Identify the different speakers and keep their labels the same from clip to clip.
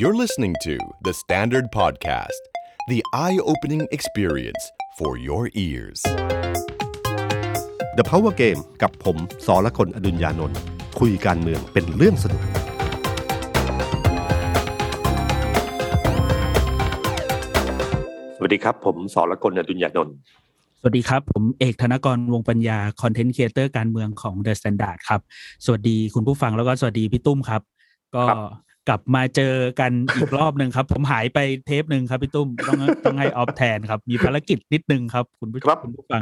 Speaker 1: You're listening to The Standard Podcast, the eye opening experience for your ears.
Speaker 2: The Power Game กับผมสอละคนอดุญญานนท์คุยการเมืองเป็นเรื่องสนุก สวัสดีครับ ผมสอละคนอดุญญานนท์
Speaker 3: สวัสดีครับ ผมเอกธนกรวงปัญญาคอนเทนต์ครีเอเตอร์การเมืองของ The Standard ครับ สวัสดีคุณผู้ฟังแล้วก็สวัสดีพี่ตุ้มครับ ก็ กลับมาเจอกันอีกรอบหนึ่งครับ ผมหายไปเทปหนึ่งครับพี่ตุ้มต้องต้องให้ออฟแทนครับ มีภารกิจนิดนึงครับ คุณผู้คุณผู้ฟัง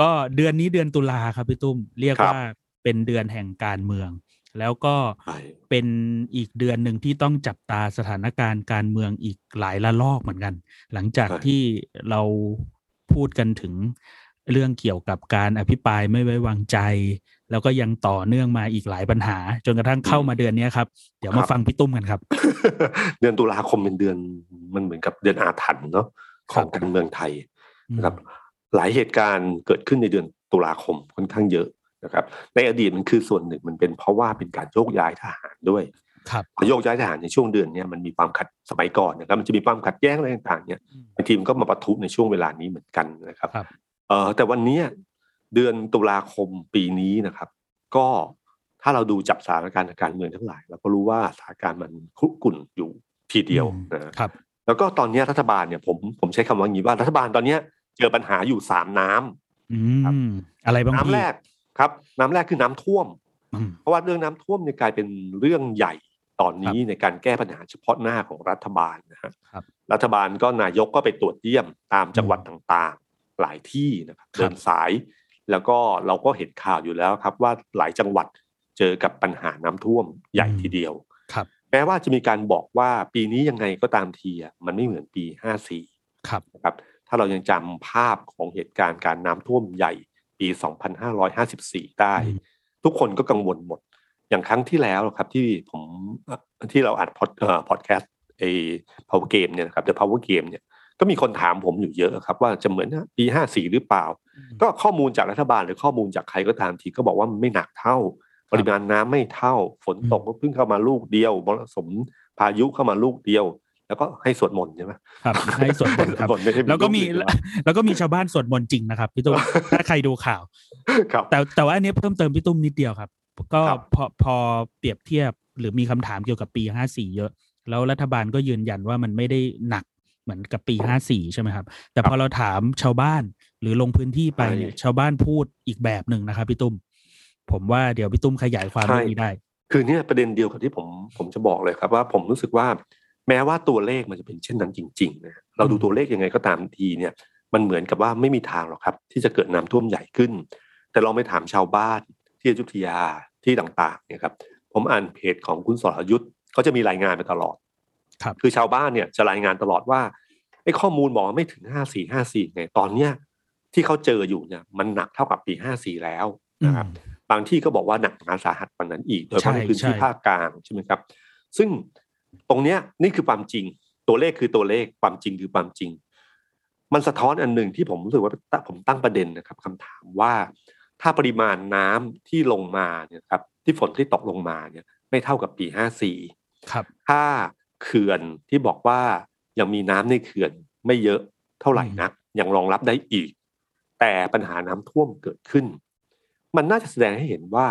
Speaker 3: ก็เดือนนี้เดือนตุลาครับพี่ตุ้มเรียกว่าเป็นเดือนแห่งการเมือง แล้วก็เป็นอีกเดือนหนึ่งที่ต้องจับตาสถานการณ์การเมืองอีกหลายละลอกเหมือนกัน หลังจากที่เราพูดกันถึง เรื่องเกี่ยวกับการอภิปรายไม่ไว้วางใจ แล้วก็ยังต่อเนื่องมาอีกหลายปัญหา จนกระทั่งเข้ามาเดือนนี้ครับ เดี๋ยวมาฟังพี่ตุ้มกันครับ
Speaker 2: เดือนตุลาคมเป็นเดือนมันเหมือนกับเดือนอาถรรพ์เนาะของการเมืองไทยนะครับ หลายเหตุการณ์เกิดขึ้นในเดือนตุลาคมค่อนข้างเยอะนะครับ ในอดีตมันคือส่วนหนึ่งมันเป็นเพราะว่าเป็นการโยกย้ายทหารด้วย
Speaker 3: ครับ
Speaker 2: โยกย้ายทหารในช่วงเดือนนี้มันมีความขัดสมัยก่อนนะครับมันจะมีความขัดแย้งอะไรต่างๆเนี่ยบางทีมันก็มาปะทุในช่วงเวลานี้เหมือนกันนะครับ เอ่อแต่วันนี้เดือนตุลาคมปีนี้นะครับ ก็ถ้าเราดูจับสถานการณ์การเมืองทั้งหลายเราก็รู้ว่าสถานการณ์มันคุกกุ่นอยู่ทีเดียวนะครับ แล้วก็ตอนนี้รัฐบาลเนี่ยผมผมใช้คำว่างี้ว่ารัฐบาลตอนนี้เจอปัญหาอยู่สามน้ำ
Speaker 3: อืมอะไรบ้าง
Speaker 2: น้ำแรกครับ น้ำแรกคือน้ำท่วม เพราะว่าเรื่องน้ำท่วมเนี่ยกลายเป็นเรื่องใหญ่ตอนนี้ในการแก้ปัญหาเฉพาะหน้าของรัฐบาลนะฮะรัฐบาลก็นายกก็ไปตรวจเยี่ยมตามจังหวัดต่างๆ หลายที่นะครับเดินสาย แล้วก็เราก็เห็นข่าวอยู่แล้วครับ ว่าหลายจังหวัดเจอกับปัญหาน้ำท่วมใหญ่ทีเดียว
Speaker 3: ครับ
Speaker 2: แม้ว่าจะมีการบอกว่าปีนี้ยังไงก็ตามทีอะมันไม่เหมือนปีห้าสี่
Speaker 3: ครับ
Speaker 2: นะครับ ถ้าเรายังจำภาพของเหตุการณ์การน้ำท่วมใหญ่ปี 2554 ได้ ทุกคนก็กังวลหมด อย่างครั้งที่แล้วครับที่ผมที่เราอัดพอดพอดแคสต์ไอ้ power game เนี่ยนะครับ the power game เนี่ย ก็มีคนถามผมอยู่เยอะครับ ว่าจะเหมือนปี54หรือเปล่า ก็ข้อมูลจากรัฐบาลหรือข้อมูลจากใครก็ตามทีก็บอกว่ามันไม่หนักเท่า ปริมาณน้ำไม่เท่า ฝนตกก็เพิ่งเข้ามาลูกเดียวมรสุมพายุเข้ามาลูกเดียว แล้วก็ให้สวดมนต์ใช่ไหม
Speaker 3: ครับให้สวดมนต์ครับแล้วก็มีแล้วก็มีชาวบ้านสวดมนต์จริงนะครับพี่ตุ้มถ้าใครดูข่าว
Speaker 2: ครับ
Speaker 3: แต่แต่ว่าอันนี้เพิ่มเติมพี่ตุ้มนิดเดียวครับ ก็พอพอเปรียบเทียบหรือมีคำถามเกี่ยวกับปีห้าสี่เยอะ แล้วรัฐบาลก็ยืนยันว่ามันไม่ได้หนัก เหมือนกับปีห้าสี่ใช่ไหมครับ แต่พอเราถามชาวบ้านหรือลงพื้นที่ไปเนี่ยชาวบ้านพูดอีกแบบหนึ่งนะครับพี่ตุ้ม ผมว่าเดี๋ยวพี่ตุ้มขยายความเรื่องนี้ได้
Speaker 2: คือเนี่ยประเด็นเดียวกับที่ผมผมจะบอกเลยครับว่าผมรู้สึกว่าแม้ว่าตัวเลขมันจะเป็นเช่นนั้นจริงๆนะเราดูตัวเลขยังไงก็ตามทีเนี่ย มันเหมือนกับว่าไม่มีทางหรอกครับ ที่จะเกิดน้ำท่วมใหญ่ขึ้น แต่ลองไปถามชาวบ้านที่อยุธยาที่ต่างๆเนี่ยครับผมอ่านเพจของคุณสรยุทธ์เขาจะมีรายงานมาตลอด
Speaker 3: ครับ
Speaker 2: คือชาวบ้านเนี่ยจะรายงานตลอดว่าไอ้ข้อมูลบอกว่าไม่ถึงห้าสี่ห้าสี่ไงตอนเนี้ยที่เขาเจออยู่เนี่ยมันหนักเท่ากับปีห้าสี่แล้วนะครับบางที่ก็บอกว่าหนักหนาสาหัสกว่านั้นอีก โดยเฉพาะในพื้นที่ภาคกลางใช่ไหมครับ ซึ่งตรงเนี้ยนี่คือความจริง ตัวเลขคือตัวเลขความจริงคือความจริง มันสะท้อนอันหนึ่งที่ผมรู้สึกว่าผมตั้งประเด็นนะครับคำถามว่าถ้าปริมาณน้ำที่ลงมาเนี่ยครับที่ฝนที่ตกลงมาเนี่ย ไม่เท่ากับปีห้าสี่
Speaker 3: ครับ
Speaker 2: ถ้า เขื่อนที่บอกว่ายังมีน้ำในเขื่อนไม่เยอะเท่าไหร่นักยังรองรับได้อีก แต่ปัญหาน้ำท่วมเกิดขึ้น มันน่าจะแสดงให้เห็นว่า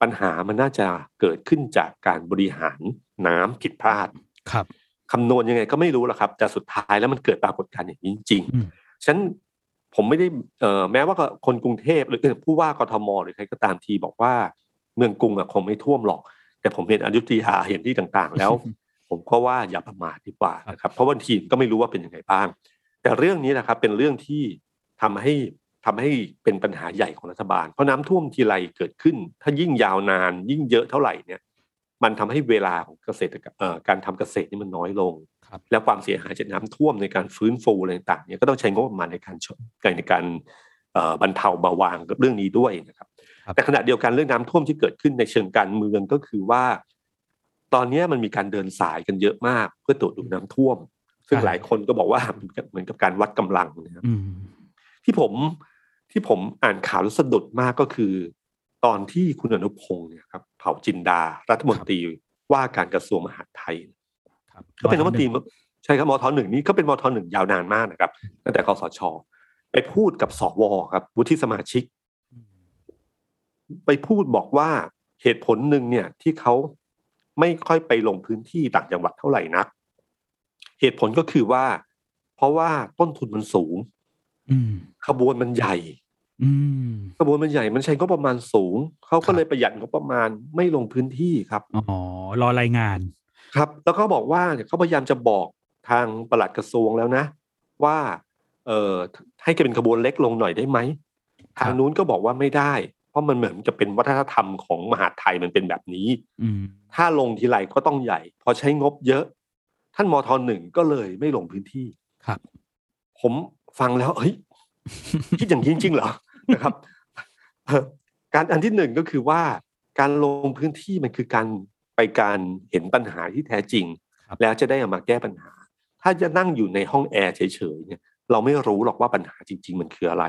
Speaker 2: ปัญหามันน่าจะเกิดขึ้นจากการบริหารน้ำผิดพลาด
Speaker 3: ครับ
Speaker 2: คำนวณยังไงก็ไม่รู้ละครับ แต่สุดท้ายแล้วมันเกิดปรากฏการณ์อย่างนี้จริงๆฉะนั้นผมไม่ได้เอ่อแม้ว่าคนกรุงเทพหรือผู้ว่ากทมหรือใครก็ตามทีบอกว่า เมืองกรุงอะคงไม่ท่วมหรอก แต่ผมเห็นอยุธยาเห็นที่ต่างๆ แล้ว ผมก็ว่าอย่าประมาทดีกว่านะครับเพราะวันทีมก็ไม่รู้ว่าเป็นยังไงบ้าง แต่เรื่องนี้นะครับเป็นเรื่องที่ทำให้ทำให้เป็นปัญหาใหญ่ของรัฐบาล เพราะน้ำท่วมทีไรเกิดขึ้น ถ้ายิ่งยาวนาน ยิ่งเยอะเท่าไหร่เนี่ย มันทำให้เวลาของเกษตรการทำเกษตรนี่มันน้อยลง แล้วความเสียหายจากน้ำท่วมในการฟื้นฟูอะไรต่างๆเนี่ยก็ต้องใช้งบประมาณในการชดในการบรรเทาเบาบางกับเรื่องนี้ด้วยนะครับ แต่ขณะเดียวกันเรื่องน้ำท่วมที่เกิดขึ้นในเชิงการเมืองก็คือว่า ตอนนี้มันมีการเดินสายกันเยอะมาก เพื่อตรวจดูน้ำท่วม ซึ่งหลายคนก็บอกว่าเหมือนกับการวัดกำลังนะครับที่ผมที่ผมอ่านข่าวแล้วสะดุดมากก็คือ ตอนที่คุณอนุพงศ์เนี่ยครับเผ่าจินดา รัฐมนตรีว่าการกระทรวงมหาดไทยก็เป็นรัฐมนตรีใช่ครับมทหนึ่งนี่ก็เป็นมทหนึ่งยาวนานมากนะครับตั้งแต่คอสช ไปพูดกับสวครับวุฒิสมาชิก ไปพูดบอกว่าเหตุผลหนึ่งเนี่ย ที่เขา ไม่ค่อยไปลงพื้นที่ต่างจังหวัดเท่าไหร่นัก เหตุผลก็คือว่า เพราะว่าต้นทุนมันสูง
Speaker 3: อืม
Speaker 2: ขบวนมันใหญ่
Speaker 3: อืม
Speaker 2: ขบวนมันใหญ่ มันใช้งบประมาณสูง เขาก็เลยประหยัดงบประมาณไม่ลงพื้นที่ครับ
Speaker 3: อ๋อ รอรายงาน
Speaker 2: ครับ แล้วก็บอกว่าเนี่ยเขาพยายามจะบอกทางปลัดกระทรวงแล้วนะ ว่า เอ่อให้เป็นขบวนเล็กลงหน่อยได้ไหม ทางนู้นก็บอกว่าไม่ได้ เพราะมันเหมือนจะเป็นวัฒนธรรมของมหาดไทยมันเป็นแบบนี้
Speaker 3: อืม
Speaker 2: ถ้าลงทีไรก็ต้องใหญ่ พอใช้งบเยอะ ท่านมทหนึ่งก็เลยไม่ลงพื้นที่
Speaker 3: ครับ
Speaker 2: ผมฟังแล้วเฮ้ยคิดอย่างนี้จริงๆเหรอนะครับเอ่อการอันที่หนึ่งก็คือว่าการลงพื้นที่มันคือการไปการเห็นปัญหาที่แท้จริง
Speaker 3: ครับ
Speaker 2: แล้วจะได้เอามาแก้ปัญหา ถ้าจะนั่งอยู่ในห้องแอร์เฉยๆเนี่ยเราไม่รู้หรอกว่าปัญหาจริง ๆ มันคืออะไร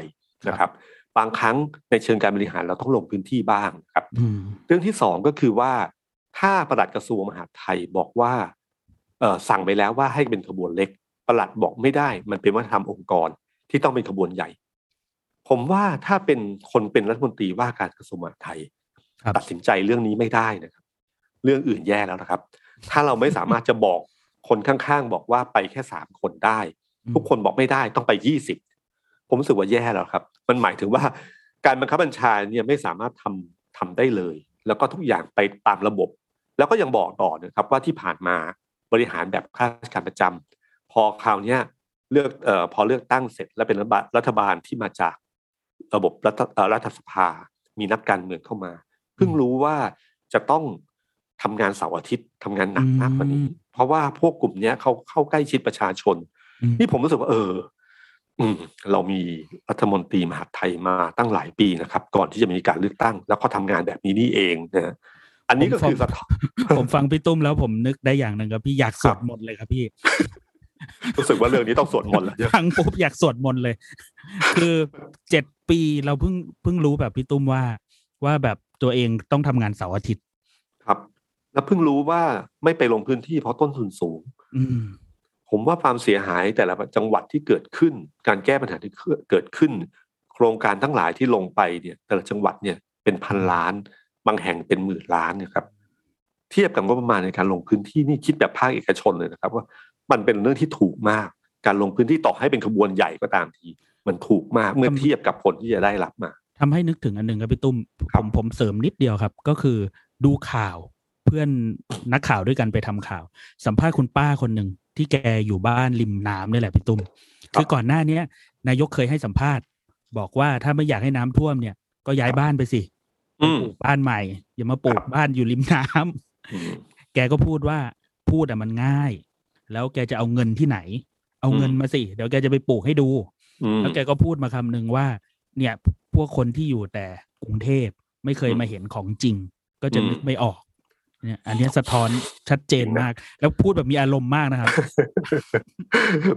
Speaker 2: นะครับ บางครั้งในเชิงการบริหารเราต้องลงพื้นที่บ้างครับ
Speaker 3: อืม
Speaker 2: เรื่องที่สองก็คือว่าถ้าปลัดกระทรวงมหาดไทยบอกว่าเออสั่งไปแล้วว่าให้เป็นขบวนเล็กปลัดบอกไม่ได้ มันเป็นวัฒนธรรมองค์กรที่ต้องเป็นขบวนใหญ่ ผมว่าถ้าเป็นคนเป็นรัฐมนตรีว่าการกระทรวงมหาดไทย
Speaker 3: ครับ
Speaker 2: ตัดสินใจเรื่องนี้ไม่ได้นะครับ เรื่องอื่นแย่แล้วนะครับ ถ้าเราไม่สามารถจะบอกคนข้างๆ บอกว่าไปแค่สามคนได้ ทุกคนบอกไม่ได้ต้องไปยี่สิบ ผมรู้สึกว่าแย่แล้วครับ มันหมายถึงว่าการบังคับบัญชาเนี่ยไม่สามารถทำทำได้เลย แล้วก็ทุกอย่างไปตามระบบ แล้วก็ยังบอกต่อนะครับว่าที่ผ่านมาบริหารแบบข้าราชการประจำพอคราวเนี้ยเลือกเอ่อพอเลือกตั้งเสร็จแล้วเป็นรัฐบาลรัฐบาลที่มาจากระบบรัฐเอ่อรัฐสภา มีนักการเมืองเข้ามา เพิ่งรู้ว่าจะต้องทำงานเสาร์อาทิตย์ทำงานหนักมากกว่านี้ เพราะว่าพวกกลุ่มเนี้ยเขาเข้าใกล้ชิดประชาชน
Speaker 3: อืม
Speaker 2: นี่ผมรู้สึกว่าเออ อืมเรามีรัฐมนตรีมหาดไทยมาตั้งหลายปีนะครับ ก่อนที่จะมีการเลือกตั้ง แล้วก็ทำงานแบบนี้นี่เองนะฮะอันนี้ก็คือสะท้อน
Speaker 3: ผมฟังพี่ตุ้มแล้วผมนึกได้อย่างหนึ่งครับพี่อยากสวดมนต์เลยครับพี่
Speaker 2: รู้สึกว่าเรื่องนี้ต้องสวดมนต์แล้ว
Speaker 3: ฟังปุ๊บอยากสวดมนต์เลย คือเจ็ดปีเราเพิ่งเพิ่งรู้แบบพี่ตุ้มว่า ว่าแบบตัวเองต้องทำงานเสาร์อาทิตย์
Speaker 2: ครับ แล้วเพิ่งรู้ว่าไม่ไปลงพื้นที่เพราะต้นทุนสูง
Speaker 3: อืม
Speaker 2: ผมว่าความเสียหายแต่ละจังหวัดที่เกิดขึ้น การแก้ปัญหาที่เกิดขึ้น โครงการทั้งหลายที่ลงไปเนี่ยแต่ละจังหวัดเนี่ยเป็นพันล้าน บางแห่งเป็นหมื่นล้านนะครับ เทียบกับงบประมาณในการลงพื้นที่นี่คิดแบบภาคเอกชนเลยนะครับ ว่ามันเป็นเรื่องที่ถูกมาก การลงพื้นที่ต่อให้เป็นขบวนใหญ่ก็ตามที มันถูกมากเมื่อเทียบกับผลที่จะได้รับมา
Speaker 3: ทำให้นึกถึงอันหนึ่งครับพี่ตุ้ม
Speaker 2: ครั
Speaker 3: ผ
Speaker 2: บ
Speaker 3: มผมเสริมนิดเดียวครับ ก็คือดูข่าวเพื่อนนักข่าวด้วยกันไปทำข่าว สัมภาษณ์คุณป้าคนหนึ่ง ที่แกอยู่บ้านริมน้ำนี่แหละพี่ตุ้มคือก่อนหน้าเนี้ย นายกเคยให้สัมภาษณ์ บอกว่าถ้าไม่อยากให้น้ำท่วมเนี่ย ก็ย้ายบ้านไปสิ
Speaker 2: อืม
Speaker 3: ปลูกบ้านใหม่ อย่ามาปลู
Speaker 2: ครั
Speaker 3: ก
Speaker 2: บ
Speaker 3: บ้านอยู่ริมน้ำ
Speaker 2: อืม
Speaker 3: แกก็พูดว่าพูดอะมันง่าย แล้วแกจะเอาเงินที่ไหน เอาเงิน
Speaker 2: อืม
Speaker 3: มาสิ เดี๋ยวแกจะไปปลูกให้ดู
Speaker 2: อืม
Speaker 3: แล้วแกก็พูดมาคำหนึ่งว่า เนี่ยพวกคนที่อยู่แต่กรุงเทพไม่เคย
Speaker 2: อืม
Speaker 3: มาเห็นของจริง ก็จะ
Speaker 2: อืม
Speaker 3: นึกไม่ออก เนี่ยอันเนี้ยสะท้อนชัดเจนมาก แล้วพูดแบบมีอารมณ์มากนะครับ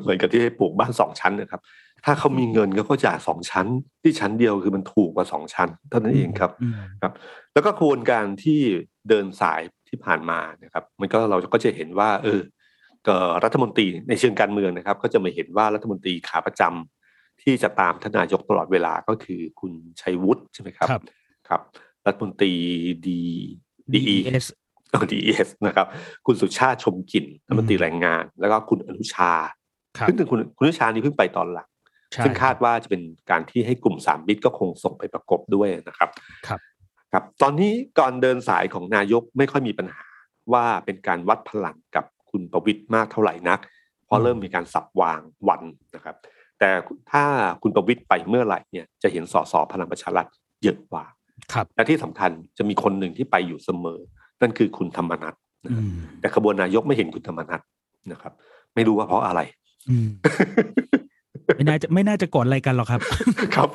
Speaker 2: เหมือนกับที่ให้ปลูกบ้านสองชั้นนะครับ ถ้าเขามีเงินก็เขาจ่ายสองชั้น ที่ชั้นเดียวคือมันถูกกว่าสองชั้นเท่านั้นเองครับ
Speaker 3: อืม
Speaker 2: ครับ แล้วก็กระบวนการที่เดินสายที่ผ่านมานะครับ มันก็เราก็จะเห็นว่า เออก็รัฐมนตรีในเชิงการเมืองนะครับ ก็จะมาเห็นว่ารัฐมนตรีขาประจำที่จะตามทานนายกตลอดเวลาก็คือคุณชัยวุฒิใช่ไหมครับ
Speaker 3: ครับ
Speaker 2: ครับ รัฐมนตรีดีดี
Speaker 3: DES
Speaker 2: ดีเอส นะครับ คุณสุชาติชมกลิ่นรัฐมนตรีแรงงาน แล้วก็คุณอนุชา
Speaker 3: ครับ
Speaker 2: ซึ่งคุณคุณอนุชานี่เพิ่งไปตอนหลัง
Speaker 3: ใช่
Speaker 2: ซึ่งคาดว่าจะเป็นการที่ให้กลุ่มสามบิตก็คงส่งไปประกบด้วยนะครับ
Speaker 3: ครับ
Speaker 2: ครับ ตอนนี้ก่อนเดินสายของนายกไม่ค่อยมีปัญหาว่าเป็นการวัดพลังกับคุณประวิตยมากเท่าไหร่นัก เพราะเริ่มมีการสับวางวันนะครับ แต่ถ้าคุณประวิตยไปเมื่อไหร่เนี่ยจะเห็นสสพลังประชารัฐเยอะกว่า
Speaker 3: ครับ
Speaker 2: และที่สำคัญจะมีคนหนึ่งที่ไปอยู่เสมอ นั่นคือคุณธรรมนัฐนะ
Speaker 3: อื
Speaker 2: ครับ
Speaker 3: ม
Speaker 2: แต่ขบวนนายกไม่เห็นคุณธรรมนัฐนะครับ ไม่รู้ว่าเพราะอะไร
Speaker 3: อืมไม่น่าจะไม่น่าจะกดอะไรกันหรอกครับ
Speaker 2: ครับ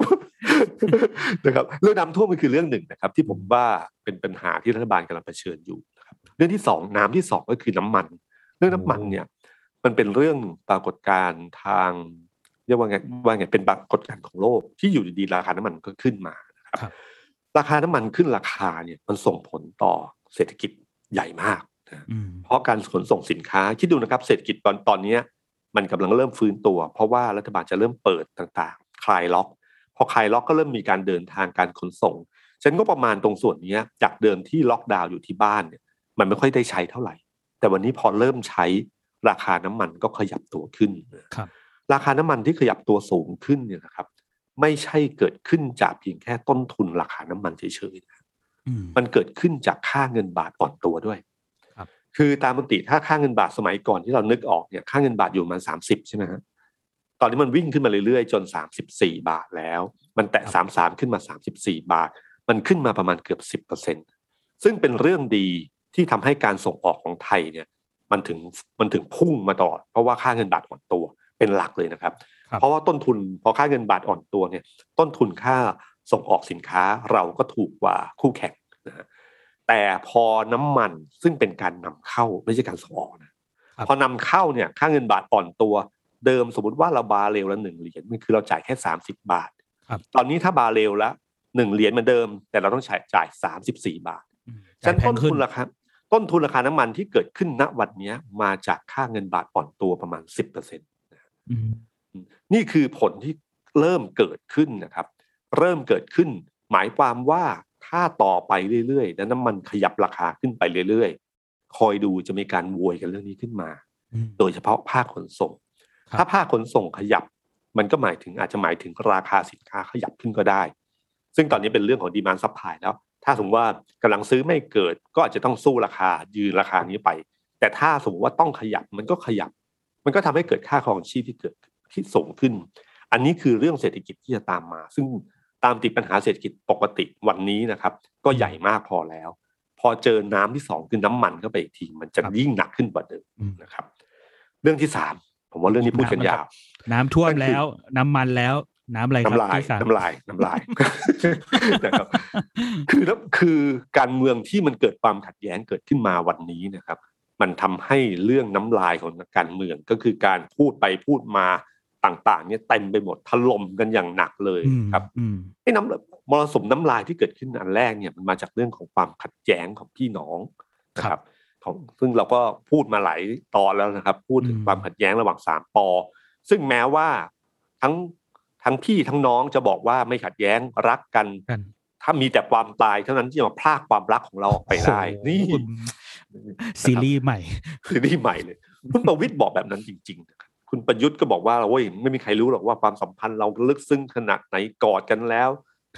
Speaker 2: นะครับเรื่องน้ำท่วมมันคือเรื่องหนึ่งนะครับ ที่ผมว่าเป็นปัญหาที่รัฐบาลกำลังเผชิญอยู่นะครับ เรื่องที่สองน้ำที่สองก็คือน้ำมัน เรื่องน้ำมันเนี่ย มันเป็นเรื่องปรากฏการณ์ทางเรียกว่าไงว่าไงเป็นปรากฏการณ์ของโลก ที่อยู่ดีๆราคาน้ำมันก็ขึ้นมานะครับ
Speaker 3: ครับ
Speaker 2: ราคาน้ำมันขึ้นราคาเนี่ยมันส่งผลต่อ เศรษฐกิจใหญ่มากเพราะการขนส่งสินค้าคิดดูนะครับเศรษฐกิจตอนตอนนี้มันกำลังเริ่มฟื้นตัว เพราะว่ารัฐบาลจะเริ่มเปิดต่างๆ คลายล็อก พอคลายล็อกก็เริ่มมีการเดินทางการขนส่งฉันก็ประมาณตรงส่วนนี้จากเดิมที่ล็อกดาวน์อยู่ที่บ้านเนี่ยมันไม่ค่อยได้ใช้เท่าไหร่ แต่วันนี้พอเริ่มใช้ราคาน้ำมันก็ขยับตัวขึ้น
Speaker 3: ครับ
Speaker 2: ราคาน้ำมันที่ขยับตัวสูงขึ้นเนี่ยนะครับ ไม่ใช่เกิดขึ้นจากเพียงแค่ต้นทุนราคาน้ำมันเฉยๆนะ มันเกิดขึ้นจากค่าเงินบาทอ่อนตัวด้วยคือตามปกติถ้าค่าเงินบาทสมัยก่อนที่เรานึกออกเนี่ยค่าเงินบาทอยู่มาสามสิบใช่ไหมฮะตอนนี้มันวิ่งขึ้นมาเรื่อยๆ จนสามสิบสี่บาทแล้ว มันแตะสามสามขึ้นมาสามสิบสี่บาท มันขึ้นมาประมาณเกือบสิบเปอร์เซ็นซึ่งเป็นเรื่องดีที่ทำให้การส่งออกของไทยเนี่ย มันถึงมันถึงพุ่งมาตลอดเพราะว่าค่าเงินบาทอ่อนตัวเป็นหลักเลยนะครับ เพราะว่าต้นทุนพอค่าเงินบาทอ่อนตัวเนี่ย ต้นทุนค่า ส่งออกสินค้าเราก็ถูกกว่าคู่แข่งนะแต่พอน้ำมันซึ่งเป็นการนำเข้าไม่ใช่การส่งออกนะพอนำเข้าเนี่ยค่าเงินบาทอ่อนตัวเดิมสมมติว่าเราบาเรลละหนึ่งเหรียญมันคือเราจ่ายแค่สามสิบบาท ตอนนี้ถ้าบาเรลละหนึ่งเหรียญเหมือนเดิม แต่เราต้องจ่ายจ่ายสามสิบสี่บาทฉันต้นทุนราคาต้นทุนราคาน้ำมันที่เกิดขึ้นณวันนี้มาจากค่าเงินบาทอ่อนตัวประมาณสิบเปอร์เซ็นต์นี่คือผลที่เริ่มเกิดขึ้นนะครับ เริ่มเกิดขึ้น หมายความว่าถ้าต่อไปเรื่อยๆแล้วน้ำมันขยับราคาขึ้นไปเรื่อยๆ คอยดูจะมีการโวยกันเรื่องนี้ขึ้นมา โดยเฉพาะภาคขนส่ง ถ้าภาคขนส่งขยับ มันก็หมายถึงอาจจะหมายถึงราคาสินค้าขยับขึ้นก็ได้ ซึ่งตอนนี้เป็นเรื่องของ demand supply แล้ว ถ้าสมมติว่ากำลังซื้อไม่เกิด ก็อาจจะต้องสู้ราคายืนราคานี้ไป แต่ถ้าสมมติว่าต้องขยับมันก็ขยับ มันก็ทำให้เกิดค่าครองชีพที่เกิดที่สูงขึ้น อันนี้คือเรื่องเศรษฐกิจที่จะตามมา ซึ่ง ตามติดปัญหาเศรษฐกิจปกติวันนี้นะครับ ก็ใหญ่มากพอแล้ว พอเจอน้ำที่สองคือน้ำมันเข้าไปอีกที มันจะยิ่งหนักขึ้นกว่าเดิมนะครับ เรื่องที่สามผมว่าเรื่องนี้พูดกันยาว
Speaker 3: น้ำท่วมแล้ว น้ำมันแล้ว น้ำอะไรครับ
Speaker 2: น้ำลายน้ำลายน้ำลายนะครับคือแล้วคือการเมืองที่มันเกิดความขัดแย้งเกิดขึ้นมาวันนี้นะครับ มันทำให้เรื่องน้ำลายของการเมืองก็คือการพูดไปพูดมา ต่างๆเนี่ยเต็มไปหมดถล่มกันอย่างหนักเลยครับไอ้น้ำมรสุมน้ำลายที่เกิดขึ้นอันแรกเนี่ยมันมาจากเรื่องของความขัดแย้งของพี่น้องนะครับของซึ่งเราก็พูดมาหลายตอนแล้วนะครับ พูดถึงความขัดแย้งระหว่างสามปอซึ่งแม้ว่าทั้งทั้งพี่ทั้งน้องจะบอกว่าไม่ขัดแย้งรักกัน ถ้ามีแต่ความตายเท่านั้นที่จะมาพลากความรักของเราออกไปได้นี่
Speaker 3: ซีรีส์ใหม่
Speaker 2: ซีรีส์ใหม่เลยคุณประวิทย์บอกแบบนั้นจริงๆ คุณประยุทธ์ก็บอกว่าโอ้ยไม่มีใครรู้หรอกว่าความสัมพันธ์เราลึกซึ้งขนาดไหนกอดกันแล้ว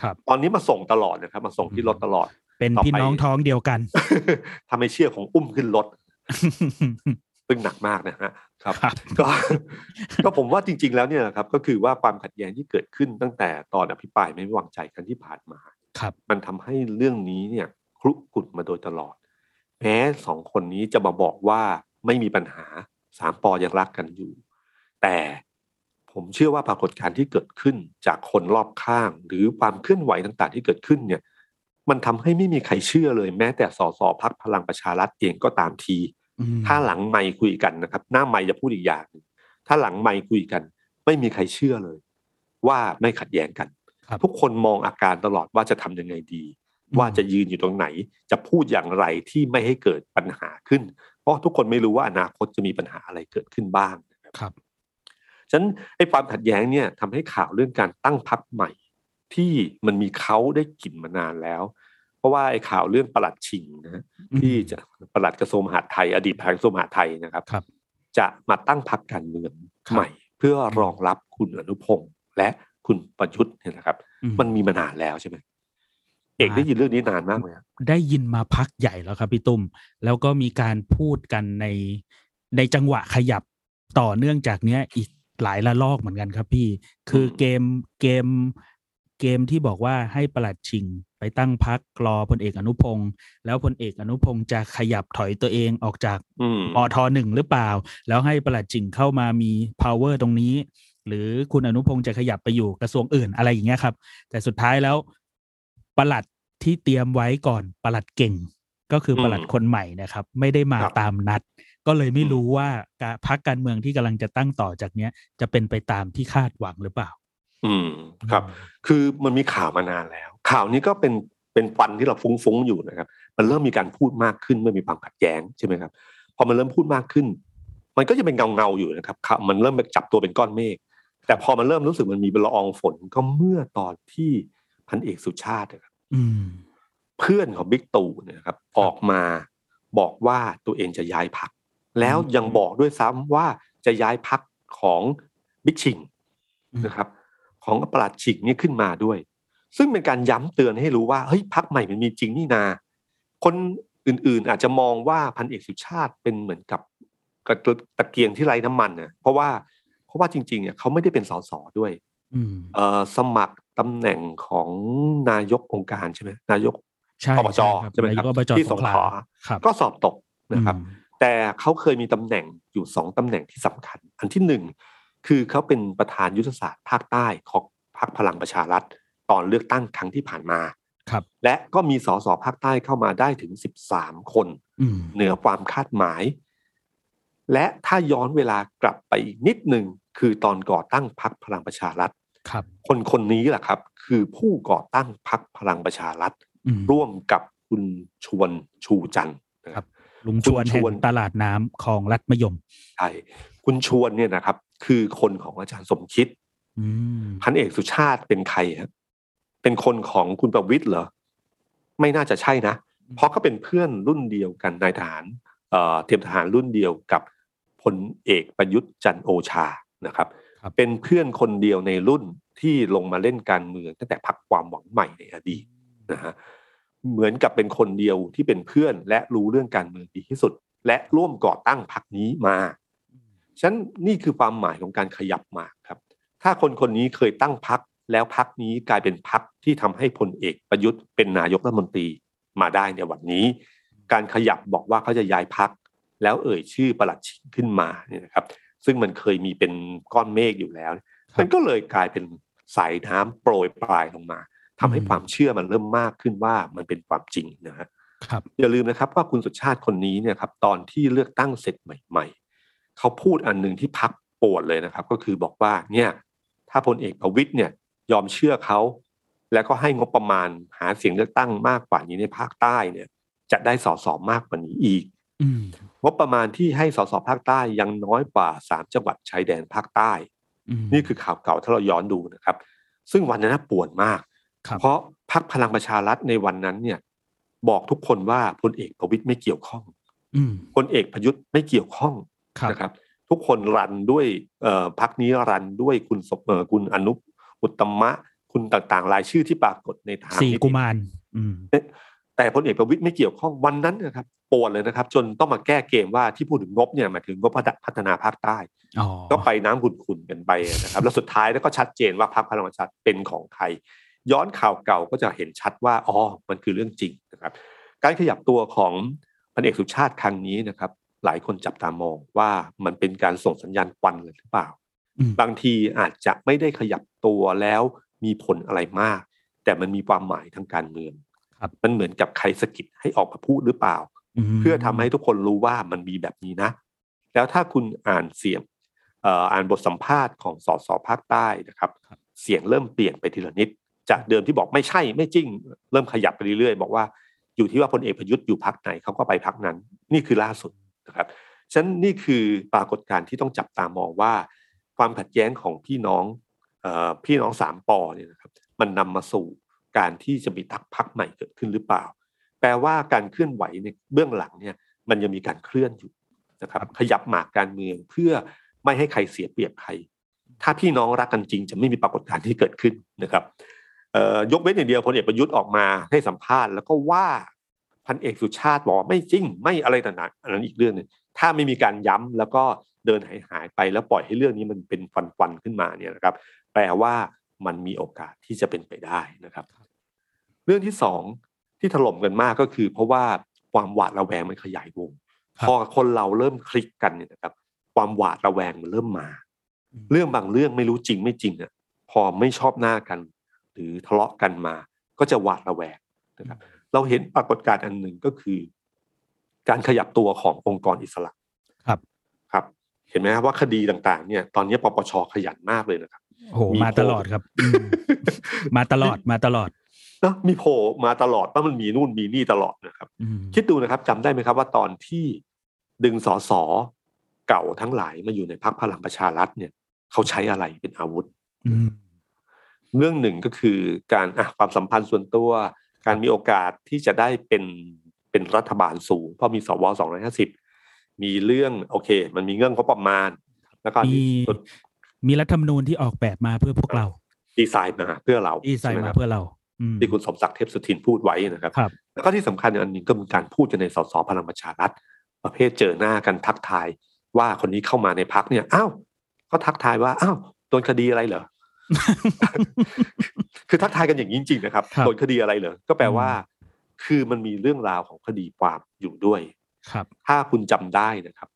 Speaker 3: ครับ
Speaker 2: ตอนนี้มาส่งตลอดนะครับมาส่งที่รถตลอด
Speaker 3: เป็นพี่น้องท้องเดียวกัน
Speaker 2: ทำให้เชื่อของอุ้มขึ้นรถซึ่งหนักมากนะฮะครับ ก็ก็ผมว่าจริง ๆ แล้วเนี่ยครับ ก็คือว่าความขัดแย้งที่เกิดขึ้นตั้งแต่ตอนอภิปรายไม่ไว้วางใจกันที่ผ่านมา
Speaker 3: ครับ
Speaker 2: มันทำให้เรื่องนี้เนี่ยคลุกกุดมาโดยตลอดแม้สองคนนี้จะมาบอกว่าไม่มีปัญหาสามปอยังรักกันอยู่ แต่ผมเชื่อว่าปรากฏการณ์ที่เกิดขึ้นจากคนรอบข้าง หรือความเคลื่อนไหวต่างๆ ที่เกิดขึ้นเนี่ย มันทำให้ไม่มีใครเชื่อเลย แม้แต่สสพักพลังประชารัฐเองก็ตามที ถ้าหลังไม่คุยกันนะครับ หน้าไม่จะพูดอีกอย่างนึงถ้าหลังไม่คุยกัน ไม่มีใครเชื่อเลย ว่าไม่ขัดแย้งกัน ทุกคนมองอาการตลอดว่าจะทำยังไงดี ว่าจะยืนอยู่ตรงไหน จะพูดอย่างไรที่ไม่ให้เกิดปัญหาขึ้น เพราะทุกคนไม่รู้ว่าอนาคตจะมีปัญหาอะไรเกิดขึ้นบ้าง
Speaker 3: ครับ
Speaker 2: ฉะนั้นไอ้ความขัดแย้งเนี่ยทำให้ข่าวเรื่องการตั้งพักใหม่ ที่มันมีเขาได้กลิ่นมานานแล้ว เพราะว่าไอ้ข่าวเรื่องประหลัดชิงนะที่จะประหลัดกระทรวงมหาดไทย อดีตกระทรวงมหาดไทยนะครับ
Speaker 3: รบ
Speaker 2: จะมาตั้งพักการเมืองใหม่ เพื่อรองรับคุณอนุพงศ์และคุณประยุทธ์เนี่ยนะครับ มันมีมานานแล้วใช่ไหมเอกได้ยินเรื่องนี้นานมากไหม
Speaker 3: ได้ยินมาพักใหญ่แล้วครับพี่ตุ้ม แล้วก็มีการพูดกันในในจังหวะขยับต่อเนื่องจากเนี้ยอีก หลายละลอกเหมือนกันครับพี่ คือเกมเกมเกมที่บอกว่าให้ประหลัดชิง ไปตั้งพักรอพลเอกอนุพงศ์แล้วพลเอกอนุพงศ์จะขยับถอยตัวเองออกจากอทหนึ่งหรือเปล่า แล้วให้ประหลัดชิงเข้ามามี power ตรงนี้ หรือคุณอนุพงศ์จะขยับไปอยู่กระทรวงอื่นอะไรอย่างเงี้ยครับ แต่สุดท้ายแล้วประหลัดที่เตรียมไว้ก่อนประหลัดเก่ง ก็คือประหลัดคนใหม่นะครับ ไม่ได้มาตามนัด ก็เลยไม่รู้ว่าการพักการเมืองที่กำลังจะตั้งต่อจากเนี้ย จะเป็นไปตามที่คาดหวังหรือเปล่า
Speaker 2: อืมครับ คือมันมีข่าวมานานแล้ว ข่าวนี้ก็เป็นเป็นฟันที่เราฟุ้งๆอยู่นะครับ มันเริ่มมีการพูดมากขึ้นเมื่อมีความขัดแย้งใช่ไหมครับพอมันเริ่มพูดมากขึ้น มันก็จะเป็นเงาเงาๆอยู่นะครับครับ มันเริ่มจับตัวเป็นก้อนเมฆแต่พอมันเริ่มรู้สึกมันมีละอองฝนก็เมื่อตอนที่พันเอกสุชาตินะครับ
Speaker 3: อืม
Speaker 2: เพื่อนของบิ๊กตู่เนี่ยนะครับ ออกมาบอกว่าตัวเองจะย้ายพัก แล้วยังบอกด้วยซ้ำว่าจะย้ายพักของบิ๊กชิง
Speaker 3: อืม
Speaker 2: นะครับ ของประหลัดชิงนี่ขึ้นมาด้วย ซึ่งเป็นการย้ำเตือนให้รู้ว่าเฮ้ยพักใหม่มันมีจริงนี่นา คนอื่นๆอาจจะมองว่าพันเอกสุชาติเป็นเหมือนกับกระตะเกียงที่ไร้น้ำมันนะเพราะว่าเพราะว่าจริงๆเนี่ยเขาไม่ได้เป็นสสด้วย
Speaker 3: อืม
Speaker 2: เอ่อสมัครตำแหน่งของนายกองค์การใช่ไหมนายก
Speaker 3: ใช่
Speaker 2: อบจ
Speaker 3: ครับ
Speaker 2: ใช่ไหมครับ
Speaker 3: นายกอบจ
Speaker 2: ที่สงขลา
Speaker 3: ครับ
Speaker 2: ก็สอบตกนะครับ
Speaker 3: อืม
Speaker 2: แต่เขาเคยมีตำแหน่งอยู่สองตำแหน่งที่สำคัญ อันที่หนึ่งคือเขาเป็นประธานยุทธศาสตร์ภาคใต้ของพรรคพลังประชารัฐตอนเลือกตั้งครั้งที่ผ่านมา
Speaker 3: ครับ
Speaker 2: และก็มีสสภาคใต้เข้ามาได้ถึง13คน
Speaker 3: อืม
Speaker 2: เหนือความคาดหมาย และถ้าย้อนเวลากลับไปอีกนิดหนึ่งคือตอนก่อตั้งพรรคพลังประชารัฐ
Speaker 3: ครับ
Speaker 2: คนคนนี้แหละครับ คือผู้ก่อตั้งพรรคพลังประชารัฐ
Speaker 3: อืม
Speaker 2: ร่วมกับคุณชวนชูจันทร์นะค
Speaker 3: ครั
Speaker 2: รับ
Speaker 3: บ ลุงชวน
Speaker 2: คุณช
Speaker 3: แห่ง
Speaker 2: วน
Speaker 3: ตลาดน้ำคลองลัดมะยม
Speaker 2: ใช่คุณชวนเนี่ยนะครับ คือคนของอาจารย์สมคิด
Speaker 3: อืม
Speaker 2: พันเอกสุชาติเป็นใครครับเป็นคนของคุณประวิตยเหรอ ไม่น่าจะใช่นะ เพราะเขาเป็นเพื่อนรุ่นเดียวกันนายทหารเอ่อเตรียมทหารรุ่นเดียวกับพลเอกประยุทธ์จันทร์โอชานะครับ
Speaker 3: ครับ
Speaker 2: เป็นเพื่อนคนเดียวในรุ่นที่ลงมาเล่นการเมืองตั้งแต่พักความหวังใหม่ในอดีตนะฮะ เหมือนกับเป็นคนเดียวที่เป็นเพื่อนและรู้เรื่องการเมืองดีที่สุด และร่วมก่อตั้งพรรคนี้มาฉะนั้นนี่คือความหมายของการขยับมาครับ ถ้าคนคนนี้เคยตั้งพรรคแล้วพรรคนี้กลายเป็นพรรคที่ทำให้พลเอกประยุทธ์เป็นนายกรัฐมนตรีมาได้ในวันนี้ การขยับบอกว่าเขาจะย้ายพรรคแล้วเอ่ยชื่อประหลัดชิงขึ้นมาเนี่ยนะครับ ซึ่งมันเคยมีเป็นก้อนเมฆอยู่แล้ว มันก็เลยกลายเป็นสายน้ำโปรยปลายลงมา ทำให้
Speaker 3: อืม
Speaker 2: ความเชื่อมันเริ่มมากขึ้นว่ามันเป็นความจริงนะฮะ
Speaker 3: ครับ
Speaker 2: อย่าลืมนะครับว่าคุณสุชาติคนนี้เนี่ยครับตอนที่เลือกตั้งเสร็จใหม่ ๆ เขาพูดอันหนึ่งที่พักปวดเลยนะครับ ก็คือบอกว่าเนี่ยถ้าพลเอกประวิตยเนี่ยยอมเชื่อเขา แล้วก็ให้งบประมาณหาเสียงเลือกตั้งมากกว่านี้ในภาคใต้เนี่ย จะได้สสมากกว่านี้อีก
Speaker 3: อืม
Speaker 2: งบประมาณที่ให้สสภาคใต้ยังน้อยกว่าสามจังหวัดชายแดนภาคใต้
Speaker 3: อืม
Speaker 2: นี่คือข่าวเก่าถ้าเราย้อนดูนะครับ ซึ่งวันนั้นนะปวดมาก
Speaker 3: ครับ
Speaker 2: เพราะพักพลังประชารัฐในวันนั้นเนี่ย บอกทุกคนว่าพลเอกประวิตยไม่เกี่ยวข้อง
Speaker 3: อืม
Speaker 2: พลเอกประยุทธ์ไม่เกี่ยวข้อง
Speaker 3: ครับ
Speaker 2: นะครับ ทุกคนรันด้วยเอ่อพักนี้รันด้วยคุณสมเอ่อคุณอนุอุตตมะ คุณต่างๆรายชื่อที่ปรากฏในทาง
Speaker 3: สี่
Speaker 2: นิติ
Speaker 3: กุมารอืม
Speaker 2: แต่พลเอกประวิตยไม่เกี่ยวข้องวันนั้นนะครับปวดเลยนะครับ จนต้องมาแก้เกมว่าที่พูดถึงงบเนี่ยหมายถึงงบพัฒนาภาคใต้
Speaker 3: อ๋อ
Speaker 2: ก็ไปน้ำขุ่นๆกันไปนะครับ แล้วสุดท้ายแล้วก็ชัดเจนว่าพรรคพลังประชารัฐเป็นของใคร ย้อนข่าวเก่าก็จะเห็นชัดว่าอ๋อมันคือเรื่องจริงนะครับการขยับตัวของพันเอกสุชาติครั้งนี้นะครับ หลายคนจับตามองว่ามันเป็นการส่งสัญญาณควันเลยหรือเปล่า
Speaker 3: อืม
Speaker 2: บางทีอาจจะไม่ได้ขยับตัวแล้วมีผลอะไรมาก แต่มันมีความหมายทางการเมือง
Speaker 3: ครับ
Speaker 2: มันเหมือนกับใครสะกิดให้ออกมาพูดหรือเปล่า
Speaker 3: ม
Speaker 2: เพื่อทำให้ทุกคนรู้ว่ามันมีแบบนี้นะ แล้วถ้าคุณอ่านเสียงเอ่ออ่านบทสัมภาษณ์ของสสภาคใต้นะครับ เสียงเริ่มเปลี่ยนไปทีละนิด จากเดิมที่บอกไม่ใช่ไม่จริง เริ่มขยับไปเรื่อยๆ บอกว่าอยู่ที่ว่าพลเอกประยุทธ์อยู่พักไหนเขาก็ไปพักนั้น นี่คือล่าสุดนะครับฉะนั้นนี่คือปรากฏการณ์ที่ต้องจับตามองว่า ความขัดแย้งของพี่น้องออพี่น้องสามปอเนี่ยนะครับมันนำมาสู่การที่จะมีทักพักใหม่เกิดขึ้นหรือเปล่า แปลว่าการเคลื่อนไหวในเบื้องหลังเนี่ยมันยังมีการเคลื่อนอยู่นะครับขยับหมากการเมืองเพื่อไม่ให้ใครเสียเปรียบใคร ถ้าพี่น้องรักกันจริง จะไม่มีปรากฏการณ์ที่เกิดขึ้นนะครับ ยกเว้นอย่างเดียวพลเอกประยุทธ์ออกมาให้สัมภาษณ์แล้วก็ว่าพันเอกสุชาติบอกว่าไม่จริงไม่อะไรต่างๆอันนั้นอีกเรื่องหนึ่งถ้าไม่มีการย้ำแล้วก็เดินหายหายๆไปแล้วปล่อยให้เรื่องนี้มันเป็นฟันๆขึ้นมาเนี่ยนะครับ แปลว่ามันมีโอกาสที่จะเป็นไปได้นะครับ เรื่องที่สองที่ถล่มกันมากก็คือ เพราะว่าความหวาดระแวงมันขยายวง
Speaker 3: ครับ
Speaker 2: พอคนเราเริ่มคลิกกันเนี่ยนะครับ ความหวาดระแวงมันเริ่มมา เรื่องบางเรื่องไม่รู้จริงไม่จริงอะพอไม่ชอบหน้ากัน หรือทะเลาะกันมา ก็จะหวาดระแวงนะครับเราเห็นปรากฏการณ์อันหนึ่งก็คือ การขยับตัวขององค์กรอิสระ
Speaker 3: ครับ
Speaker 2: ครับ เห็นไหมครับว่าคดีต่างๆ เนี่ย ตอนนี้ปปชขยันมากเลยนะครับ
Speaker 3: โอ้โห
Speaker 2: มี
Speaker 3: มาตลอดครับอืมมาตลอดมาตลอด
Speaker 2: นะมีโผล่มาตลอดว่ามันมีนู่นมีนี่ตลอดนะครับ คิดดูนะครับจำได้ไหมครับว่าตอนที่ดึงสอสอเก่าทั้งหลายมาอยู่ในพักพลังประชารัฐเนี่ย เขาใช้อะไรเป็นอาวุธ เรื่องหนึ่งก็คือการอะความสัมพันธ์ส่วนตัว การมีโอกาสที่จะได้เป็นเป็นรัฐบาลสูง เพราะมีสวสองร้อยห้าสิบมีเรื่องโอเค มันมีเงื่อนงบประมาณ แล้วก็
Speaker 3: มีมีรัฐธรรมนูญที่ออกแบบมาเพื่อพวกเรา
Speaker 2: ดีไซน์มาเพื่อเรา
Speaker 3: ดีไซน์มาเพื่อเรา
Speaker 2: ที่คุณสมศักดิ์เทพสุทินพูดไว้นะครับ
Speaker 3: รบ
Speaker 2: แล้วก็ที่สำคัญอันนึงก็มีการพูดกันในสสพลังประชารัฐประเภทเจอหน้ากันทักทาย ว่าคนนี้เข้ามาในพักเนี่ยอ้าวก็ทักทายว่าอ้าวโดนคดีอะไรเหรอ คือทักทายกันอย่างนี้จริงๆนะครับโดนคดีอะไรเหรอก็แปลว่า คือมันมีเรื่องราวของคดีความอยู่ด้วย
Speaker 3: ครับ
Speaker 2: ถ้าคุณจำได้นะครับ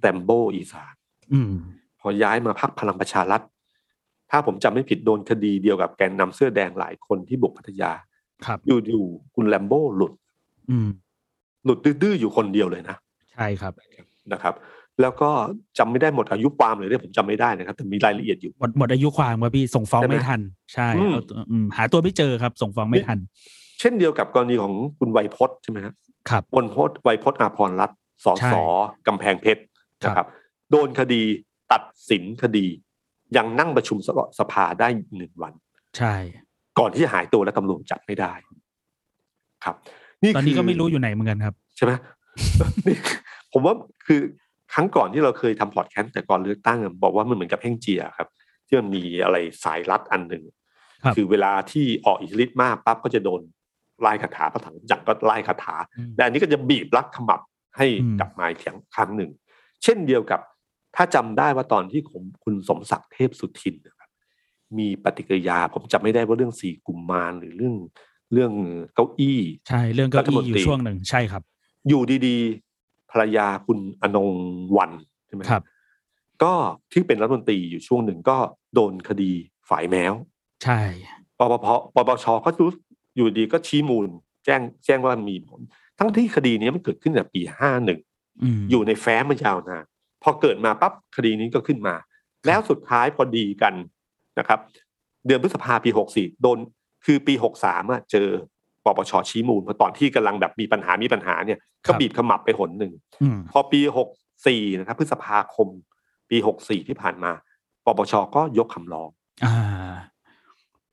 Speaker 2: แรมโบอีสานพอย้ายมาพักพลังประชารัฐถ้าผมจำไม่ผิดโดนคดีเดียวกับแกนนำเสื้อแดงหลายคนที่บุกพัทยา
Speaker 3: ครับ
Speaker 2: อยู่ๆคุณแลมโบ้หลุด
Speaker 3: อืม
Speaker 2: หลุดดื้อๆอยู่คนเดียวเลยนะ
Speaker 3: ใช่ครับ
Speaker 2: นะครับ แล้วก็จำไม่ได้หมดอายุความเลยเนี่ยผมจำไม่ได้นะครับ แต่มีรายละเอียดอยู่
Speaker 3: หมดหมดอายุความครับพี่ส่งฟ้องไม่ทัน ใช่หาตัวไม่เจอครับ ส่งฟ้องไม่ทัน
Speaker 2: เช่นเดียวกับกรณีของคุณไวยพจน์ใช่ไหมครับ
Speaker 3: ครับ
Speaker 2: วันพจน์ไวยพจน์อาภรรัตน์สสกำแพงเพชรนะครับ โดนคดีตัดสินคดี ยังนั่งประชุมสภาได้หนึ่งวัน
Speaker 3: ใช่
Speaker 2: ก่อนที่จะหายตัวและตำรวจจับไม่ได้ ครับ
Speaker 3: นี่ตอนนี้ก็ไม่รู้อยู่ไหนเหมือนกันครับ
Speaker 2: ใช่ไหมนี่ผมว่าคือ ครั้งก่อนที่เราเคยทำพอดแคสต์แต่ก่อนเลือกตั้งบอกว่ามันเหมือนกับแพ่งเจียครับ ที่มันมีอะไรสายรัดอันหนึ่งคือเวลาที่ออกอิทธิฤทธิ์มากปั๊บก็จะโดนไล่คาถาพระถังจักก็ไล่คาถาแต่อันนี้ก็จะบีบรัดขมับให้กลับมาอีกครั้งหนึ่ง เช่นเดียวกับถ้าจำได้ว่าตอนที่ผมคุณสมศักดิ์เทพสุทินนะครับมีปฏิกิริยาผมจำไม่ได้ว่าเรื่องสี่กุมมารหรือเรื่องเรื่องเก้าอี้
Speaker 3: ใช่เรื่องเก้าอี้อยู่ช่วงหนึ่งใช่ครับ
Speaker 2: อยู่ดีๆ ภรรยาคุณอนงวันใช่ไหม
Speaker 3: ครับ
Speaker 2: ก็ที่เป็นรัฐมนตรีอยู่ช่วงหนึ่งก็โดนคดีฝ่ายแมว
Speaker 3: ใช่
Speaker 2: ปปพปปชก็รู้อยู่ดีก็ชี้มูล แจ้งแจ้งว่ามีผล ทั้งที่คดีนี้มันเกิดขึ้นในปีห้าหนึ่งอยู่ในแฟ้มมายาวนานพอเกิดมาปั๊บคดีนี้ก็ขึ้นมา แล้วสุดท้ายพอดีกันนะครับ เดือนพฤษภาปีหกสี่โดนคือปีหกสามเจอ ปปชชี้มูลพอตอนที่กำลังแบบมีปัญหามีปัญหาเนี่ยก็บีบขมับไปหนหนึ่งพอปีหกสี่นะครับพฤษภาคม ปีหกสี่ที่ผ่านมาปปชก็ยกคำร้อง
Speaker 3: อ่า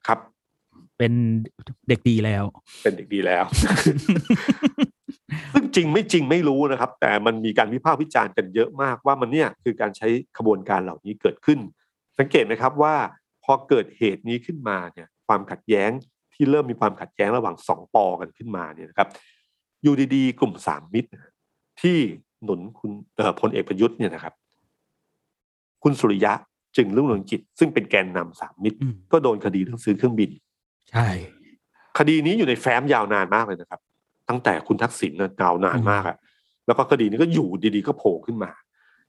Speaker 2: ครับ
Speaker 3: เป็นเด็กดีแล้ว
Speaker 2: เป็นเด็กดีแล้วซึ่งจริงไม่จริงไม่รู้นะครับ แต่มันมีการวิพากษ์วิจารณ์กันเยอะมากว่ามันเนี่ยคือการใช้ขบวนการเหล่านี้เกิดขึ้น สังเกตไหมครับว่าพอเกิดเหตุนี้ขึ้นมาเนี่ย ความขัดแย้ง ที่เริ่มมีความขัดแย้งระหว่างสองปอกันขึ้นมาเนี่ยนะครับอยู่ดีๆกลุ่มสามมิตร ที่หนุนคุณพลเอกประยุทธ์เนี่ยนะครับ คุณสุริยะจึงรุ่งเรืองกิจ ซึ่งเป็นแกนนำสามมิตร ก็โดนคดีเรื่องซื้อเครื่องบิน
Speaker 3: ใช่
Speaker 2: คดีนี้อยู่ในแฟ้มยาวนานมากเลยนะครับ ตั้งแต่คุณทักษิณเนานานมากอะแล้วก็คดีนี้ก็อยู่ดีๆก็โผล่ขึ้นมา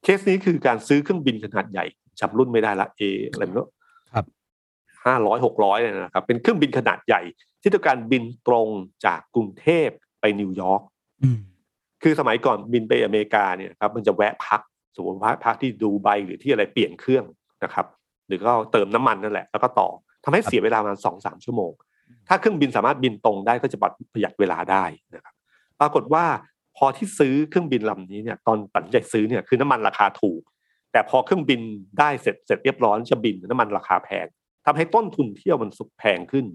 Speaker 2: เคสนี้คือการซื้อเครื่องบินขนาดใหญ่จำรุ่นไม่ได้ละเออะไรเนาะ
Speaker 3: ครับ
Speaker 2: ห้าร้อยหกร้อยเลยนะครับ เป็นเครื่องบินขนาดใหญ่ ที่ต้องการบินตรงจากกรุงเทพไปนิวยอร์กคือสมัยก่อนบินไปอเมริกาเนี่ยครับมันจะแวะพักสมมติว่าพักที่ดูไบหรือที่อะไรเปลี่ยนเครื่องนะครับ หรือก็เติมน้ำมันนั่นแหละ แล้วก็ต่อทำให้เสียเวลาประมาณสองสามชั่วโมง ถ้าเครื่องบินสามารถบินตรงได้ก็จะประหยัดเวลาได้นะครับ ปรากฏว่าพอที่ซื้อเครื่องบินลำนี้เนี่ยตอนตัดใจซื้อเนี่ยคือน้ำมันราคาถูก แต่พอเครื่องบินได้เสร็จเสร็จเรียบร้อยจะบินน้ำมันราคาแพง ทำให้ต้นทุนเที่ยวมันสุกแพงขึ้น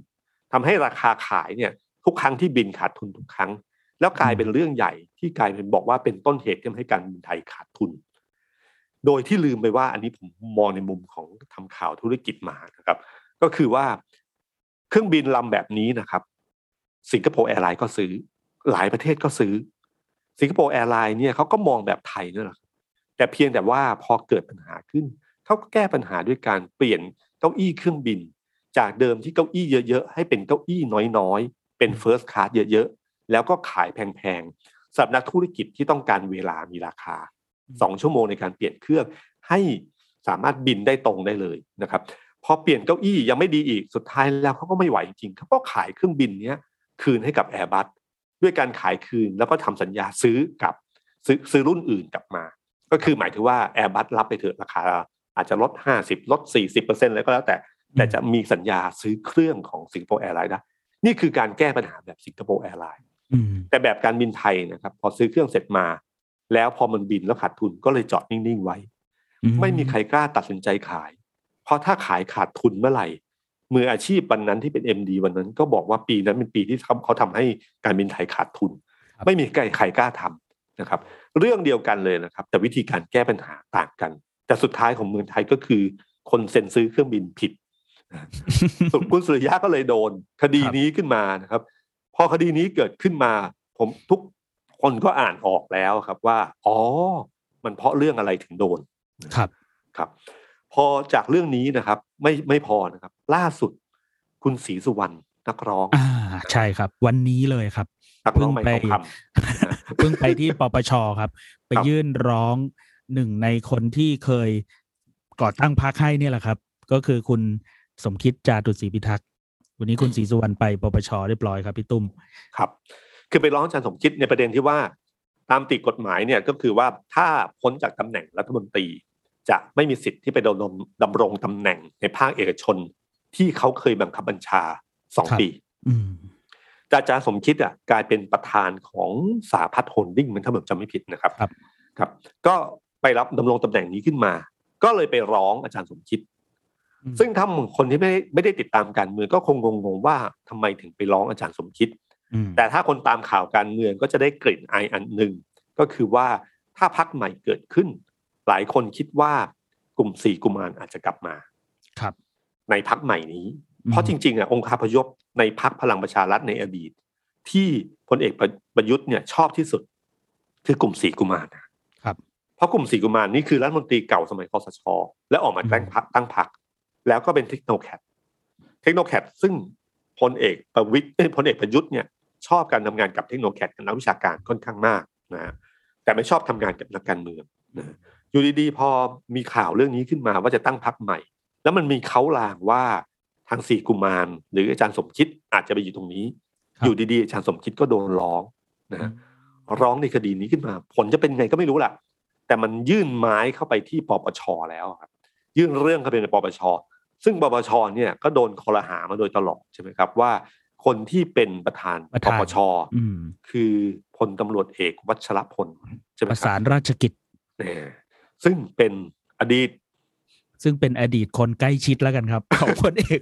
Speaker 2: ทำให้ราคาขายเนี่ยทุกครั้งที่บินขาดทุนทุกครั้ง แล้วกลายเป็นเรื่องใหญ่ที่กลายเป็นบอกว่าเป็นต้นเหตุที่ทำให้การบินไทยขาดทุน โดยที่ลืมไปว่าอันนี้ผมมองในมุมของทำข่าวธุรกิจมานะครับ ก็คือว่าเครื่องบินลำแบบนี้นะครับ สิงคโปร์แอร์ไลน์ก็ซื้อ หลายประเทศก็ซื้อ สิงคโปร์แอร์ไลน์เนี่ยเขาก็มองแบบไทยนั่นแหละแต่เพียงแต่ว่าพอเกิดปัญหาขึ้นเขาก็แก้ปัญหาด้วยการเปลี่ยน ก้าอี้เครื่องบิน จากเดิมที่เก้าอี้เยอะ ๆ ให้เป็นเก้าอี้น้อยๆ เป็นเฟิร์สคลาสเยอะๆ แล้วก็ขายแพงๆสำหรับนักธุรกิจที่ต้องการเวลามีราคาสองชั่วโมงในการเปลี่ยนเครื่องให้สามารถบินได้ตรงได้เลยนะครับพอเปลี่ยนเก้าอี้ยังไม่ดีอีกสุดท้ายแล้วเขาก็ไม่ไหวจริงเขาก็ขายเครื่องบินเนี้ยคืนให้กับแอร์บัสด้วยการขายคืนแล้วก็ทำสัญญาซื้อกับซื้อซื้อรุ่นอื่นกลับมา ก็คือหมายถึงว่าแอร์บัสรับไปเถอะราคา อาจจะลดห้าสิบลดสี่สิบเปอร์เซ็นต์เลยก็แล้วแต่ แต่จะมีสัญญาซื้อเครื่องของสิงคโปร์แอร์ไลน์ได้นี่คือการแก้ปัญหาแบบสิงคโปร์แอร์ไลน์
Speaker 3: อืม
Speaker 2: แต่แบบการบินไทยนะครับ พอซื้อเครื่องเสร็จมา แล้วพอมันบินแล้วขาดทุนก็เลยจอดนิ่ง ๆ ไว้
Speaker 3: อื
Speaker 2: ไม่มีใครกล้าตัดสินใจขาย เพราะถ้าขายขาดทุนเมื่อไหร่มืออาชีพวันนั้นที่เป็น MD วันนั้นก็บอกว่าปีนั้นเป็นปีที่เขาทำให้การบินไทยขาดทุน ไม่มีใครใครกล้าทำนะครับ เรื่องเดียวกันเลยนะครับ แต่วิธีการแก้ปัญหาต่างกัน แต่สุดท้ายของเมืองไทยก็คือ คนเซ็นซื้อเครื่องบินผิดสุดคุณสุริยะก็เลยโดน คดีนี้ขึ้นมานะครับ พอคดีนี้เกิดขึ้นมา ผมทุกคนก็อ่านออกแล้วครับว่า อ๋อ มันเพราะเรื่องอะไรถึงโดน
Speaker 3: ครับ
Speaker 2: ครับ พอจากเรื่องนี้นะครับ ไม่ไม่พอนะครับ ล่าสุดคุณศรีสุวรรณนักร้อง
Speaker 3: อ่าใช่ครับ วันนี้เลยครับ
Speaker 2: นักร้องใหม่
Speaker 3: เพิ่
Speaker 2: ท
Speaker 3: ง
Speaker 2: อง
Speaker 3: ไป
Speaker 2: คำ
Speaker 3: เพิ่งไปที่ปปชครับ ไป
Speaker 2: ครับ
Speaker 3: ยื่นร้อง หนึ่งในคนที่เคยก่อตั้งพรรคให้เนี่ยแหละครับ ก็คือคุณสมคิดจาตุศรีพิทักษ์วันนี้คุณศรีสุวรรณไปปปชเรียบร้อยครับพี่ตุ้ม
Speaker 2: ครับ คือไปร้องอาจารย์สมคิดในประเด็นที่ว่า ตามติกฎหมายเนี่ยก็คือว่าถ้าพ้นจากตำแหน่งรัฐมนตรี จะไม่มีสิทธิ์ที่ไปดำรงดำรงตำแหน่งในภาคเอกชน ที่เขาเคยบังคับบัญชาสอง
Speaker 3: ครับ
Speaker 2: ปี
Speaker 3: อืม
Speaker 2: แต่อาจารย์สมคิดอะกลายเป็นประธานของสาพัฒน์โฮลดิ้งมันถ้าผมจำไม่ผิดนะครับ
Speaker 3: ครับ
Speaker 2: ครับก็ ไปรับดำรงตำแหน่งนี้ขึ้นมา ก็เลยไปร้องอาจารย์สมคิด
Speaker 3: อืม
Speaker 2: ซึ่งถ้าคนที่ไม่ได้ไม่ได้ติดตามการเมืองก็คงงงๆว่าทำไมถึงไปร้องอาจารย์สมคิด
Speaker 3: อืม
Speaker 2: แต่ถ้าคนตามข่าวการเมืองก็จะได้กลิ่นไออันหนึ่งก็คือว่าถ้าพักใหม่เกิดขึ้น หลายคนคิดว่ากลุ่มสี่กุมารอาจจะกลับมา
Speaker 3: ครับ
Speaker 2: ในพักใหม่นี้
Speaker 3: อืม
Speaker 2: เพราะจริงๆอะองค์คาพยพในพักพลังประชารัฐในอดีต ที่พลเอกประยุทธ์เนี่ยชอบที่สุด คือกลุ่มสี่กุมารนะครับ เพราะกลุ่มสี่กุมารนี่คือรัฐมนตรีเก่าสมัยคอสชและออกมาตั้งพักตั้งพัก แล้วก็เป็นเทคโนแคดเทคโนแคดซึ่งพลเอกประวิตรเอ้ยพลเอกประยุทธ์เนี่ยชอบการทำงานกับเทคโนแคดกับนักวิชาการค่อนข้างมากนะฮะแต่ไม่ชอบทำงานกับนักการเมืองนะอยู่ดีๆพอมีข่าวเรื่องนี้ขึ้นมาว่าจะตั้งพักใหม่ แล้วมันมีเขาลางว่าทางสี่กุมาร หรืออาจารย์สมคิดอาจจะไปอยู่ตรงนี้
Speaker 3: ครับ
Speaker 2: อยู่ดีๆอาจารย์สมคิดก็โดนร้องนะฮะร้องในคดีนี้ขึ้นมา ผลจะเป็นไงก็ไม่รู้ล่ะ แต่มันยื่นไม้เข้าไปที่ปปชแล้วครับ ยื่นเรื่องเข้าไปในปปชซึ่งปปชเนี่ยก็โดนคอรหามาโดยตลอดใช่ไหมครับว่า คนที่เป็นประธาน
Speaker 3: ประ
Speaker 2: ป
Speaker 3: ธาน
Speaker 2: ปช
Speaker 3: อืม
Speaker 2: คือพลตำรวจเอกวัชรพลใช่ไหม
Speaker 3: ประ
Speaker 2: ครั
Speaker 3: สา
Speaker 2: บ
Speaker 3: นราชกิจ
Speaker 2: เนี่ยซึ่งเป็นอดีต
Speaker 3: ซึ่งเป็นอดีตคนใกล้ชิดแล้วกันครับ ของพลเอก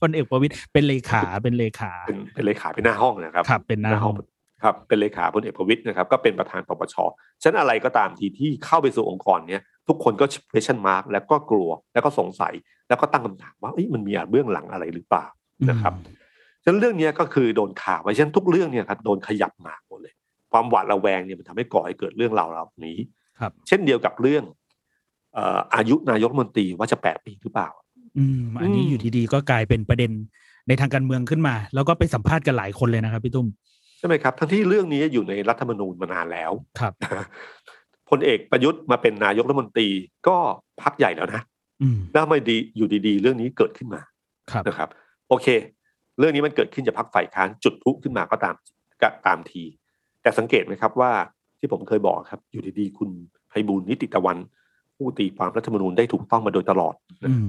Speaker 3: พลเอกประวิตยเป็นเลขาเป็นเลขา
Speaker 2: เป็นเป็นเลขาเป็นหน้าห้องนะครับ
Speaker 3: ครับเป็นหน้าห้อง
Speaker 2: ครับเป็นเลขาพลเอกประวิตยนะครับก็เป็นประธานปปชฉะนั้นอะไรก็ตามทีที่เข้าไปสู่องค์กรเนี้ยทุกคนก็ question mark แล้วก็กลัวแล้วก็สงสัย แล้วก็ตั้งคำถามว่าเอ้ยมันมีเบื้องหลังอะไรหรือเปล่านะครับฉะนั้นเรื่องเนี้ยก็คือโดนข่าวไว้ฉะนั้นทุกเรื่องเนี่ยครับโดนขยับมาหมดเลย ความหวาดระแวงเนี่ยมันทำให้ก่อให้เกิดเรื่องราวเหล่านี้
Speaker 3: ครับ
Speaker 2: เช่นเดียวกับเรื่องเอ่ออายุนายกรัฐมนตรีว่าจะแปดปีหรือเปล่า
Speaker 3: อืมอันนี้
Speaker 2: อืม
Speaker 3: อยู่ดีๆก็กลายเป็นประเด็นในทางการเมืองขึ้นมา แล้วก็ไปสัมภาษณ์กันหลายคนเลยนะครับพี่ตุ้ม
Speaker 2: ใช่ไหมครับ ทั้งที่เรื่องนี้อยู่ในรัฐธรรมนูญมานานแล้ว
Speaker 3: ครับ
Speaker 2: พลเอกประยุทธ์มาเป็นนายกรัฐมนตรีก็พักใหญ่แล้วนะ
Speaker 3: อืม
Speaker 2: แล้วทำไม่ดีอยู่ดีๆ เรื่องนี้เกิดขึ้นมา
Speaker 3: ครับ
Speaker 2: นะครับ โอเค เรื่องนี้มันเกิดขึ้นจากพักฝ่ายค้านจุดพลุขึ้นมาก็ตามก็ตามที แต่สังเกตไหมครับว่าที่ผมเคยบอกครับ อยู่ดีๆ คุณไพบูลย์นิติตะวัน ผู้ตีความรัฐธรรมนูญได้ถูกต้องมาโดยตลอดนะ
Speaker 3: อืม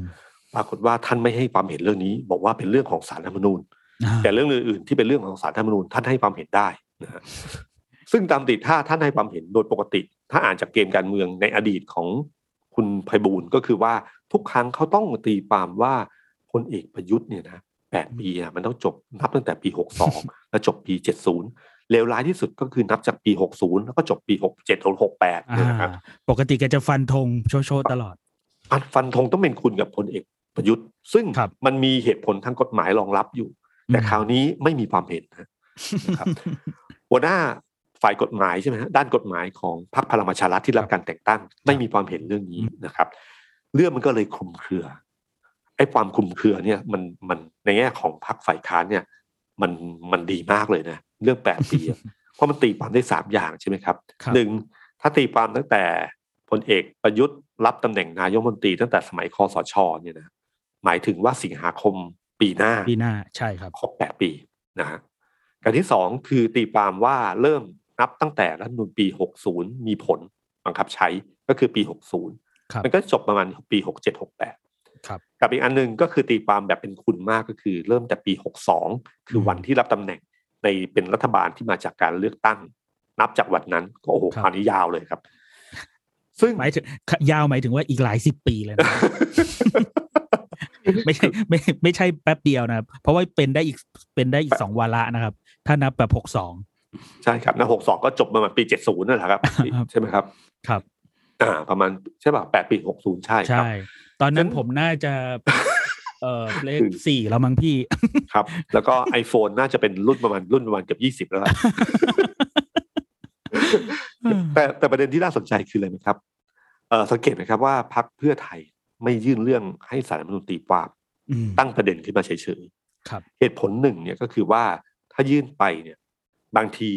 Speaker 2: ปรากฏว่าท่านไม่ให้ความเห็นเรื่องนี้ บอกว่าเป็นเรื่องของสารรัฐธรรมนูญ
Speaker 3: อ่า
Speaker 2: แต่เรื่องอื่นๆที่เป็นเรื่องของสารรัฐธรรมนูญท่านให้ความเห็นได้นะฮะซึ่งตามติถ้าท่านให้ความเห็นโดยปกติ ถ้าอ่านจากเกมการเมืองในอดีตของคุณไพบูลย์ก็คือว่าทุกครั้งเขาต้องตีความว่าพลเอกประยุทธ์เนี่ยนะแปดปีอะมันต้องจบนับตั้งแต่ปีหกสองแล้วจบปีเจ็ดศูนย์เลวร้ายที่สุดก็คือนับจากปีหกศูนย์แล้วก็จบปีหกเจ็ดหรือหกแปด
Speaker 3: อ่า
Speaker 2: เนี่ยนะครับ
Speaker 3: ปกติแกจะฟันธงโชว์ๆตลอด
Speaker 2: อันฟันธงต้องเป็นคุณกับพลเอกประยุทธ์ ซึ่ง
Speaker 3: ครับ
Speaker 2: มันมีเหตุผลทางกฎหมายรองรับอยู่ แต่
Speaker 3: อืม
Speaker 2: คราวนี้ไม่มีความเห็นนะนะครับหัวหน้าฝ่ายกฎหมายใช่ไหมฮะด้านกฎหมายของพรรคพลังประชารัฐที่รับการแต่งตั้ง ไม่มีความเห็นเรื่องนี้นะครับ เรื่องมันก็เลยคลุมเครือไอ้ความคลุมเครือเนี่ยมันมันในแง่ของพรรคฝ่ายค้านเนี่ย มันมันดีมากเลยนะเรื่องแปดปีอะเพราะมันตีความได้สามอย่างใช่ไหมครับ
Speaker 3: ครับ
Speaker 2: หนึ่งถ้าตีความตั้งแต่พลเอกประยุทธ์รับตำแหน่งนายกรัฐมนตรีตั้งแต่สมัยคอสชเนี่ยนะหมายถึงว่าสิงหาคม ปีหน้า
Speaker 3: ปีหน้าใช่ครับ
Speaker 2: ครบแปดปีนะฮะการที่สองคือตีความว่าเริ่มนับตั้งแต่รัฐธรรมนูญปี 60 มีผลบังคับใช้ก็คือปี 60
Speaker 3: ครับ
Speaker 2: มันก็จบประมาณปี 67 68
Speaker 3: ครับ
Speaker 2: กับอีกอันหนึงก็คือตีความแบบเป็นคุณมากก็คือ เริ่มแต่ปี 62 คือวันที่รับตำแหน่งในเป็นรัฐบาลที่มาจากการเลือกตั้ง นับจากวันนั้นก็โอ้โหคราวนี้ยาวเลยครับ ซึ่ง
Speaker 3: หมายถึงยาวหมายถึงว่าอีกหลายสิบปีเลยนะ ไม่ใช่ไม่ไม่ใช่แป๊บเดียวนะครับ เพราะว่าเป็นได้อีกเป็นได้อีกสองวาระนะครับ ถ้านับแบบหกสอง
Speaker 2: ใช่ครับนะ62ก็จบมาประมาณปี70นั่นแหละครับ
Speaker 3: ครับ
Speaker 2: ใช่ไหมครับ
Speaker 3: ครับ
Speaker 2: อ่า ประมาณใช่ป่ะแปดปี60ใช่ครับ
Speaker 3: ใช่ ตอนนั้น
Speaker 2: งั้น
Speaker 3: ผมน่าจะ เออเลข
Speaker 2: คือ
Speaker 3: สี่แล้วมั้งพี่
Speaker 2: ครับ แล้วก็ iPhone น่าจะเป็นรุ่นประมาณรุ่นประมาณเกือบ20แล้วล่ะแต่แต่ประเด็นที่น่าสนใจคืออะไรไหมครับเออสังเกตไหมครับว่าพักเพื่อไทย ไม่ยื่นเรื่องให้สารรัฐธรรมนูญตีความ
Speaker 3: อืม
Speaker 2: ตั้งประเด็นขึ้นมาเฉย
Speaker 3: ครับ
Speaker 2: ๆเหตุผลหนึ่งเนี่ยก็คือว่าถ้ายื่นไปเนี่ยบางที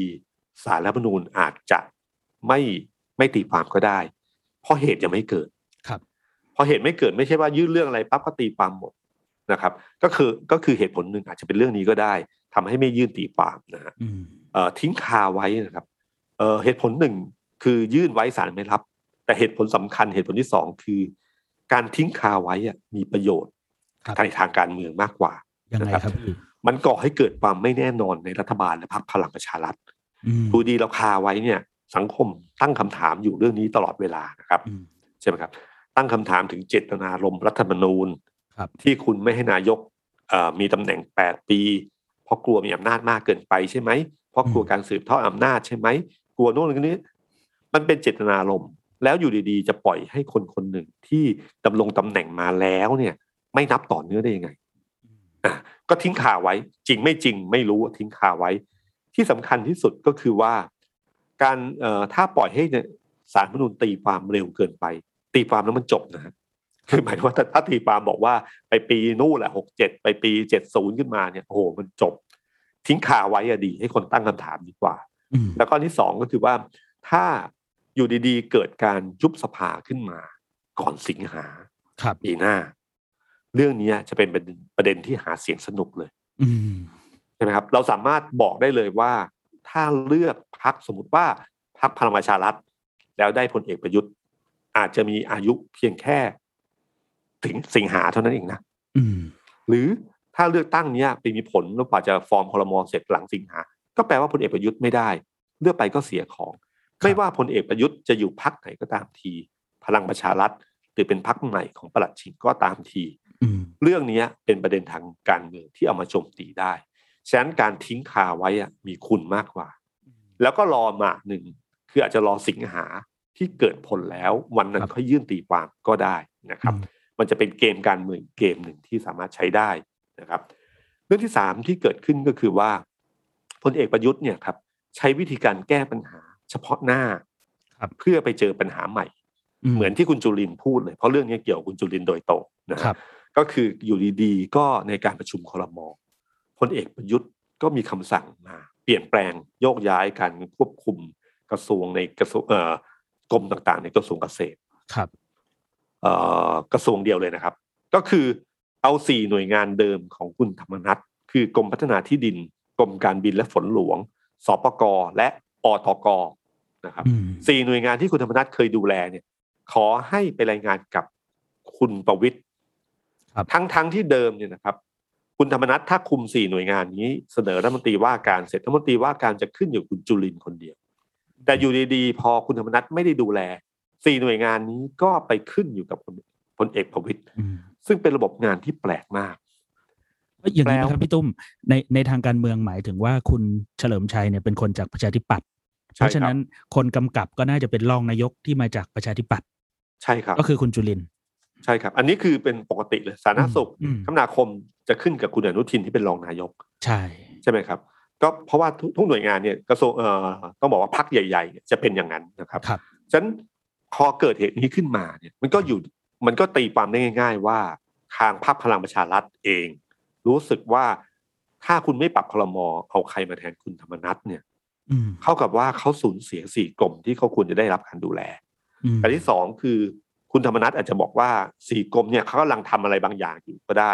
Speaker 2: สารรัฐธรรมนูญอาจจะไม่ไม่ตีความก็ได้ เพราะเหตุยังไม่เกิด
Speaker 3: ครับ
Speaker 2: พอเหตุไม่เกิดไม่ใช่ว่ายื่นเรื่องอะไรปั๊บก็ตีความหมดนะครับ ก็คือก็คือเหตุผลหนึ่งอาจจะเป็นเรื่องนี้ก็ได้ทำให้ไม่ยื่นตีความนะฮะ
Speaker 3: อืม
Speaker 2: เอ่อทิ้งคาไว้นะครับเอ่อเหตุผลหนึ่งคือยื่นไว้ศาลไม่รับ แต่เหตุผลสำคัญเหตุผลที่สองคือ การทิ้งคาไว้อะมีประโยชน์
Speaker 3: ครับ
Speaker 2: ในทางการเมืองมากกว่า
Speaker 3: ยังไง
Speaker 2: นะครับ
Speaker 3: ครับพี่
Speaker 2: มันก่อให้เกิดความไม่แน่นอนในรัฐบาลและพรรคพลังประชารัฐ
Speaker 3: อืม
Speaker 2: ดูดีเราคาไว้เนี่ย สังคมตั้งคำถามอยู่เรื่องนี้ตลอดเวลานะครับ
Speaker 3: อืม
Speaker 2: ใช่ไหมครับ ตั้งคำถามถึงเจตนารมณ์รัฐธรรมนูญ
Speaker 3: ครับ
Speaker 2: ที่คุณไม่ให้นายกเอ่อมีตำแหน่ง8ปี เพราะกลัวมีอำนาจมากเกินไปใช่ไหมเพราะกลัวการสืบทอดอำนาจใช่ไหมกลัวโน่นนี่มันเป็นเจตนารมณ์ แล้วอยู่ดีๆ จะปล่อยให้คนคนหนึ่งที่ดำรงตำแหน่งมาแล้วเนี่ย ไม่นับต่อเนื่องได้ยังไงอะก็ทิ้งข่าวไว้ จริงไม่จริงไม่รู้ทิ้งข่าวไว้ ที่สำคัญที่สุดก็คือว่า การเอ่อถ้าปล่อยให้เนี่ยสารรัฐธรรมนูญตีความเร็วเกินไป ตีความแล้วมันจบนะฮะคือหมายถึงว่าถ้าถ้าตีความบอกว่าไปปีนู่นแหละหกเจ็ดไปปีเจ็ดศูนย์ขึ้นมาเนี่ยโอ้โหมันจบ ทิ้งข่าวไว้อะดี ให้คนตั้งคำถามดีกว่า
Speaker 3: อืม
Speaker 2: แล้วก็อันที่สองก็คือว่าถ้า อยู่ดีๆ เกิดการยุบสภาขึ้นมา ก่อนสิงหา
Speaker 3: ครับ
Speaker 2: ปีหน้า เรื่องนี้จะเป็นประเด็นประเด็นที่หาเสียงสนุกเลย
Speaker 3: อืม
Speaker 2: ใช่ไหมครับ เราสามารถบอกได้เลยว่า ถ้าเลือกพักสมมติว่าพักพลังประชารัฐ แล้วได้พลเอกประยุทธ์ อาจจะมีอายุเพียงแค่ถึงสิงหาเท่านั้นเองนะ
Speaker 3: อืม
Speaker 2: หรือถ้าเลือกตั้งเนี้ยไปมีผลแล้วกว่าจะฟอร์มคลมเสร็จหลังสิงหา ก็แปลว่าพลเอกประยุทธ์ไม่ได้ เลือกไปก็เสียของ ไม่ว่าพลเอกประยุทธ์จะอยู่พักไหนก็ตามที พลังประชารัฐหรือเป็นพักใหม่ของประหลัดชิงก็ตามที
Speaker 3: อืม
Speaker 2: เรื่องเนี้ยเป็นประเด็นทางการเมืองที่เอามาโจมตีได้ฉะนั้นการทิ้งคาไว้อะมีคุณมากกว่า แล้วก็รอมาหนึ่งคืออาจจะรอสิงหาที่เกิดผลแล้ววันนั้นค่อยยื่นตีความก็ได้นะครับ มันจะเป็นเกมการเมืองเกมหนึ่งที่สามารถใช้ได้นะครับ เรื่องที่สามที่เกิดขึ้นก็คือว่าพลเอกประยุทธ์เนี่ยครับใช้วิธีการแก้ปัญหา เฉพาะหน้า
Speaker 3: ครับ
Speaker 2: เพื่อไปเจอปัญหาใหม่ เหมือนที่คุณจุลินทร์พูดเลย เพราะเรื่องนี้เกี่ยวกับคุณจุลินทร์โดยตรงนะค
Speaker 3: ครั
Speaker 2: รับบก็คืออยู่ดีๆ ก็ในการประชุมครมพลเอกประยุทธ์ก็มีคำสั่งมา เปลี่ยนแปลงโยกย้ายการควบคุมกระทรวงในกระทรวงเอ่อกรมต่างๆ ในกระทรวงเกษตร
Speaker 3: ครับ
Speaker 2: เอ่อกระทรวงเดียวเลยนะครับ ก็คือเอาสี่หน่วยงานเดิมของคุณธรรมนัฐคือกรมพัฒนาที่ดินกรมการบินและฝนหลวงสปกและอตก นะครับ
Speaker 3: อืม
Speaker 2: สี่หน่วยงานที่คุณธรรมนัฐเคยดูแลเนี่ย ขอให้ไปรายงานกับคุณประวิตย
Speaker 3: ครับ
Speaker 2: ทั้งทั้งที่เดิมเนี่ยนะครับ คุณธรรมนัฐถ้าคุมสี่หน่วยงานนี้เสนอรัฐมนตรีว่าการเสร็จรัฐมนตรีว่าการจะขึ้นอยู่คุณจุลินทร์คนเดียว แต่อยู่ดีๆพอคุณธรรมนัฐไม่ได้ดูแลสี่หน่วยงานนี้ก็ไปขึ้นอยู่กับพลพลเอกประวิตย
Speaker 3: อืม
Speaker 2: ซึ่งเป็นระบบงานที่แปลกมาก
Speaker 3: เอ้ยอย่างนี้ไหม
Speaker 2: แล้ว
Speaker 3: ครับพี่ตุ้มในในทางการเมืองหมายถึงว่าคุณเฉลิมชัยเนี่ยเป็นคนจากประชาธิปัตย์ เพราะฉะนั้นคนกำกับก็น่าจะเป็นรองนายกที่มาจากประชาธิปัตย์
Speaker 2: ใช่ครับ
Speaker 3: ก็คือคุณจุลินทร์
Speaker 2: ใช่ครับ อันนี้คือเป็นปกติเลยสาธารณสุข
Speaker 3: อืม
Speaker 2: คมนาคมจะขึ้นกับคุณอนุทินที่เป็นรองนายก
Speaker 3: ใช่
Speaker 2: ใช่ไหมครับ ก็เพราะว่าทุกทุกหน่วยงานเนี่ยกระทรวงเอ่อต้องบอกว่าพักใหญ่ๆเนี่ยจะเป็นอย่างนั้นนะครับ
Speaker 3: ครับ
Speaker 2: ฉะนั้นพอเกิดเหตุนี้ขึ้นมาเนี่ย มันก็อยู่มันก็ตีความได้ง่าย ๆ ว่าทางพรรคพลังประชารัฐเอง รู้สึกว่าถ้าคุณไม่ปรับคลมเอาใครมาแทนคุณธรรมนัฐเนี่ย
Speaker 3: อืม
Speaker 2: เท่ากับว่าเขาสูญเสียสี่กรมที่เขาควรจะได้รับการดูแล
Speaker 3: อืม
Speaker 2: อันที่สองคือคุณธรรมนัฐอาจจะบอกว่าสี่กรมเนี่ยเขากำลังทำอะไรบางอย่างอยู่ก็ได้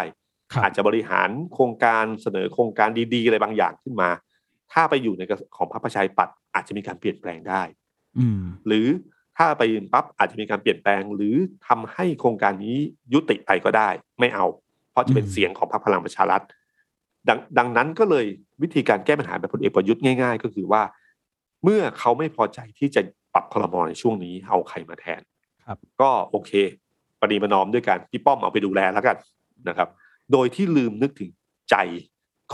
Speaker 3: ครับ
Speaker 2: อาจจะบริหารโครงการเสนอโครงการดีๆ อะไรบางอย่างขึ้นมา ถ้าไปอยู่ในกระของพรรคประชาธิปัตย์อาจจะมีการเปลี่ยนแปลงได้
Speaker 3: อืม
Speaker 2: หรือถ้าไปยืนปั๊บอาจจะมีการเปลี่ยนแปลง หรือทำให้โครงการนี้ยุติไปก็ได้ ไม่เอา เพราะจะเป็นเสียงของพรรคพลังประชารัฐ ดดังนั้นก็เลยวิธีการแก้ปัญหาแบบพลเอกประยุทธ์ง่าย ๆ ก็คือว่า เมื่อเขาไม่พอใจที่จะปรับคลมในช่วงนี้เอาใครมาแทน
Speaker 3: ครับ
Speaker 2: ก็โอเคปฏิมานอมด้วยการพี่ป้อมเอาไปดูแลแล้วกันนะครับ โดยที่ลืมนึกถึงใจ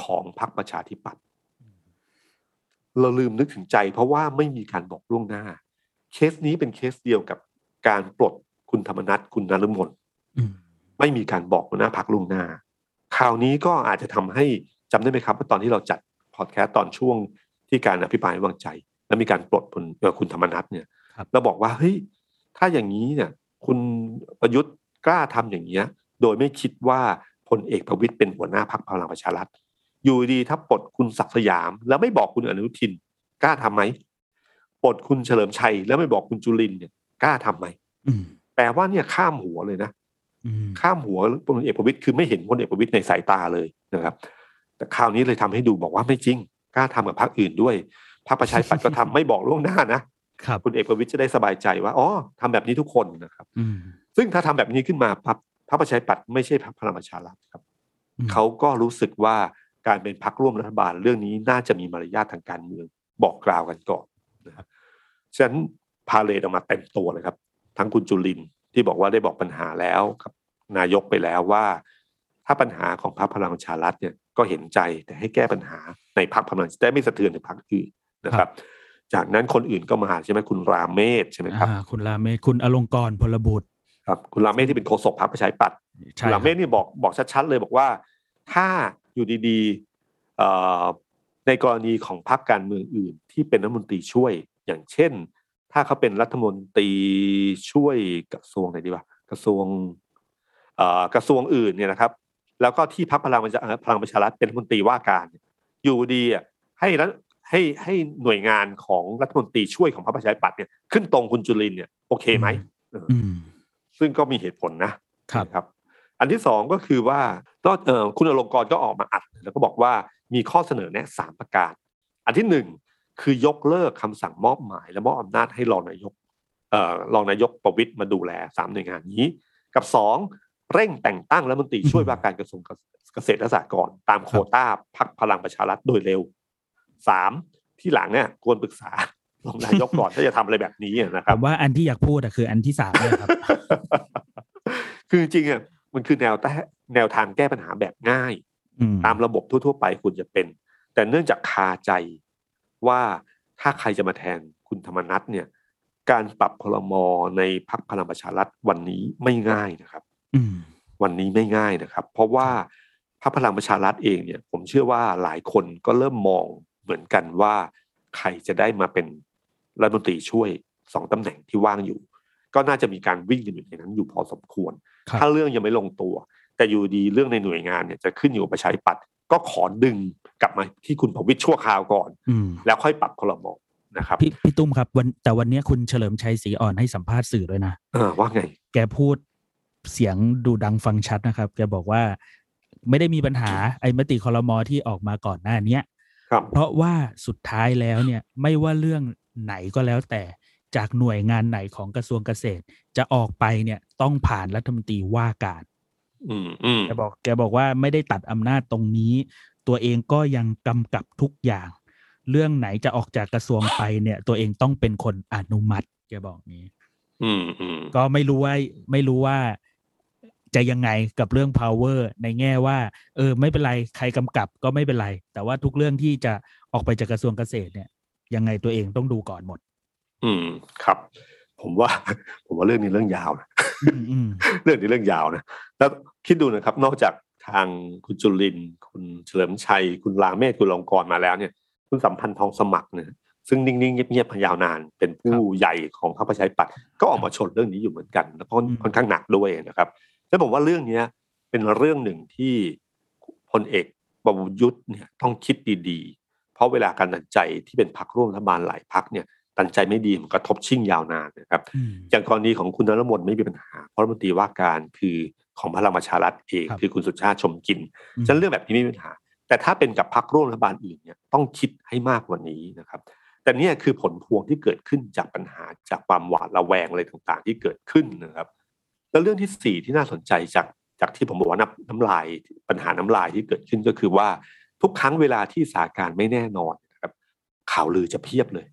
Speaker 2: ของพรรคประชาธิปัตย์เราลืมนึกถึงใจ เพราะว่าไม่มีการบอกล่วงหน้า เคสนี้เป็นเคสเดียวกับการปลดคุณธรรมนัฐคุณนฤมล
Speaker 3: อืม
Speaker 2: ไม่มีการบอกหัวหน้าพักล่วงหน้า คราวนี้ก็อาจจะทำให้จำได้ไหมครับว่าตอนที่เราจัดพอดแคสต์ตอนช่วงที่การอภิปรายไม่ไว้วางใจ แล้วมีการปลดคุณเอ่อคุณธรรมนัฐเนี่ย
Speaker 3: ครับ
Speaker 2: เราบอกว่าเฮ้ยถ้าอย่างนี้เนี่ย คุณประยุทธ์กล้าทำอย่างเงี้ย โดยไม่คิดว่าพลเอกประวิตยเป็นหัวหน้าพักพลังประชารัฐอยู่ดีถ้าปลดคุณศักดิ์สยาม แล้วไม่บอกคุณอนุทินกล้าทำไหมปลดคุณเฉลิมชัย แล้วไม่บอกคุณจุลินทร์เนี่ยกล้าทำไหม
Speaker 3: อืม
Speaker 2: แปลว่าเนี่ยข้ามหัวเลยนะ
Speaker 3: อืม
Speaker 2: ข้ามหัวพลเอกประวิตยคือไม่เห็นพลเอกประวิตยในสายตาเลยนะครับ แต่คราวนี้เลยทำให้ดูบอกว่าไม่จริงกล้าทำกับพรรคอื่นด้วยพรรคประชาธิปัตย์ก็ทำไม่บอกล่วงหน้านะครับพลเอกประวิตยจะได้สบายใจว่าอ๋อทำแบบนี้ทุกคนนะครับ
Speaker 3: อืม
Speaker 2: ซึ่งถ้าทำแบบนี้ขึ้นมาพรรคพรรคประชาธิปัตย์ไม่ใช่พรรคพลังประชารัฐครับ
Speaker 3: อืม
Speaker 2: เขาก็รู้สึกว่าการเป็นพรรคร่วมรัฐบาลเรื่องนี้น่าจะมีมารยาททางการเมืองบอกกล่าวกันก่อนนะครับฉะนั้นพาเลทออกมาเต็มตัวเลยครับ ทั้งคุณจุลิน ทร์ที่บอกว่าได้บอกปัญหาแล้วกับนายกไปแล้วว่า ถ้าปัญหาของพรรคพลังประชารัฐเนี่ยก็เห็นใจแต่ให้แก้ปัญหาในพรรคพลังแต่ไม่สะเทือนในพรรคอื่นนะครับ จากนั้นคนอื่นก็มาใช่ไหมคุณรามเมศใช่ไหมครับ
Speaker 3: อ่าคุณรามเมศคุณอลงกรณ์พลบุตร
Speaker 2: ครับคุณรามเมศที่เป็นโฆษกพรรคประชาธิปัตย์
Speaker 3: ใช่
Speaker 2: คุณรามเมศนี่บอกบอกชัดๆเลยบอกว่า ถ้าอยู่ดีๆเอ่อในกรณีของพรรคการเมืองอื่น ที่เป็นรัฐมนตรีช่วย อย่างเช่น ถ้าเขาเป็นรัฐมนตรีช่วยกระทรวงไหนดีวะกระทรวงเอ่อกระทรวงอื่นเนี่ยนะครับ แล้วก็ที่พรรคพลังประชาพลังประชารัฐเป็นรัฐมนตรีว่าการเนี่ยอยู่ดีอะให้รัฐให้ให้หน่วยงานของรัฐมนตรีช่วยของพรรคประชาธิปัตย์เนี่ยขึ้นตรงคุณจุลินทร์เนี่ยโอเคไหม
Speaker 3: อืม
Speaker 2: ซึ่งก็มีเหตุผลนะครับครับอันที่สองก็คือว่านอกเอ่อคุณอลงกรณ์ก็ออกมาอัด แล้วก็บอกว่ามีข้อเสนอแนะสามประการ อันที่หนึ่ง คือยกเลิกคำสั่งมอบหมาย และมอบอำนาจให้รองนายกเอ่อรองนายกประวิตยมาดูแลสามหน่วยงานนี้ กับสองเร่งแต่งตั้งรัฐมนตรีช่วยว่าการกระทรวงเกษตรและสหกรณ์ตามโควต้าพักพลังประชารัฐโดยเร็วสามที่หลังเนี่ยควรปรึกษารองนายกก่อนถ้าจะทำอะไรแบบนี้นะค
Speaker 3: ผ
Speaker 2: รับ
Speaker 3: มว่าอันที่อยากพูดอะคืออันที่สามเลยครับ
Speaker 2: คือจริงๆอะมันคือแนวแต่แนวทางแก้ปัญหาแบบง่าย
Speaker 3: อืม
Speaker 2: ตามระบบทั่ว ๆ ไปคุณจะเป็น แต่เนื่องจากคาใจ ว่าถ้าใครจะมาแทนคุณธรรมนัฐเนี่ยการปรับพลมในพักพลังประชารัฐวันนี้ไม่ง่ายนะครับ
Speaker 3: อืม
Speaker 2: วันนี้ไม่ง่ายนะครับ เพราะว่าพรรคพลังประชารัฐเองเนี่ย ผมเชื่อว่าหลายคนก็เริ่มมองเหมือนกันว่าใครจะได้มาเป็นรัฐมนตรีช่วยสองตำแหน่งที่ว่างอยู่ ก็น่าจะมีการวิ่งกันอยู่ในนั้นอยู่พอสมควร
Speaker 3: ครับ
Speaker 2: ถ้าเรื่องยังไม่ลงตัว แต่อยู่ดีเรื่องในหน่วยงานเนี่ยจะขึ้นอยู่กับประชาธิปัตย์ ก็ขอดึงกลับมาที่คุณประวิตรชั่วคราวก่อน
Speaker 3: อืม
Speaker 2: แล้วค่อยปรับพลมนะครับ
Speaker 3: พี่พี่ตุ้มครับวันแต่วันเนี้ยคุณเฉลิมชัยศรีอ่อนให้สัมภาษณ์สื่อด้วยนะ
Speaker 2: เออว่าไง
Speaker 3: แกพูดเสียงดูดังฟังชัดนะครับ แกบอกว่าไม่ได้มีปัญหาไอ้มติคอรมอที่ออกมาก่อนหน้าเนี้ย
Speaker 2: ครับ
Speaker 3: เพราะว่าสุดท้ายแล้วเนี่ยไม่ว่าเรื่องไหนก็แล้วแต่จากหน่วยงานไหนของกระทรวงเกษตร จะออกไปเนี่ยต้องผ่านรัฐมนตรีว่าการ
Speaker 2: อืมอืม
Speaker 3: แกบอกแกบอกว่าไม่ได้ตัดอำนาจตรงนี้ ตัวเองก็ยังกำกับทุกอย่าง เรื่องไหนจะออกจากกระทรวงไปเนี่ย ตัวเองต้องเป็นคนอนุมัติ แกบอกนี้
Speaker 2: อืมอืม
Speaker 3: ก็ไม่รู้ว่าไม่รู้ว่าจะยังไงกับเรื่อง power ในแง่ว่า เออ ไม่เป็นไรใครกำกับก็ไม่เป็นไร แต่ว่าทุกเรื่องที่จะออกไปจากกระทรวงเกษตรเนี่ย ยังไงตัวเองต้องดูก่อนหมด
Speaker 2: อืมครับ ผมว่า ผมว่าเรื่องนี้เรื่องยาวนะ
Speaker 3: อืมอืม
Speaker 2: เรื่องนี้เรื่องยาวนะแล้วคิดดูนะครับ นอกจากทางคุณจุลินทร์คุณเฉลิมชัย คุณลาเมศคุณลงกรณ์มาแล้วเนี่ย คุณสัมพันธ์ทองสมัครเนี่ยซึ่งนิ่งๆเงียบๆมายาวนาน เป็นผู้ใหญ่ของพรรคประชาธิปัตย์ก็ออกมาชนเรื่องนี้อยู่เหมือนกันแล้วก็ค่อนข้างหนักด้วยนะครับ แล้วผมว่าเรื่องเนี้ย เป็นเรื่องหนึ่งที่พลเอกประยุทธ์เนี่ยต้องคิดดีๆ เพราะเวลาการตัดใจที่เป็นพรรคร่วมรัฐบาลหลายพรรคเนี่ย ตัดใจไม่ดีมันกระทบชิ่งยาวนานนะครับ
Speaker 3: อืม
Speaker 2: อย่างกรณีของคุณนรมนไม่มีปัญหา เพราะรัฐมนตรีว่าการคือของพลังประชารัฐเอง
Speaker 3: ครับ
Speaker 2: คือคุณสุชาติชมกลิน
Speaker 3: อืม
Speaker 2: ฉะนันเรื่องแบบนี้ไม่มีปัญหา แต่ถ้าเป็นกับพรรคร่วมรัฐบาลอื่นเนี่ยต้องคิดให้มากกว่านี้นะครับ แต่เนี่ยคือผลพวงที่เกิดขึ้นจากปัญหาจากความหวาดระแวงอะไรต่างๆ ที่เกิดขึ้นนะครับ แล้วเรื่องที่สี่ที่น่าสนใจจากจากที่ผมบอกว่าน้ำน้ำลายปัญหาน้ำลายที่เกิดขึ้นก็คือว่าทุกครั้งเวลาที่สถานการณ์ไม่แน่นอนนะครับข่าวลือจะเพียบเลย
Speaker 3: โอ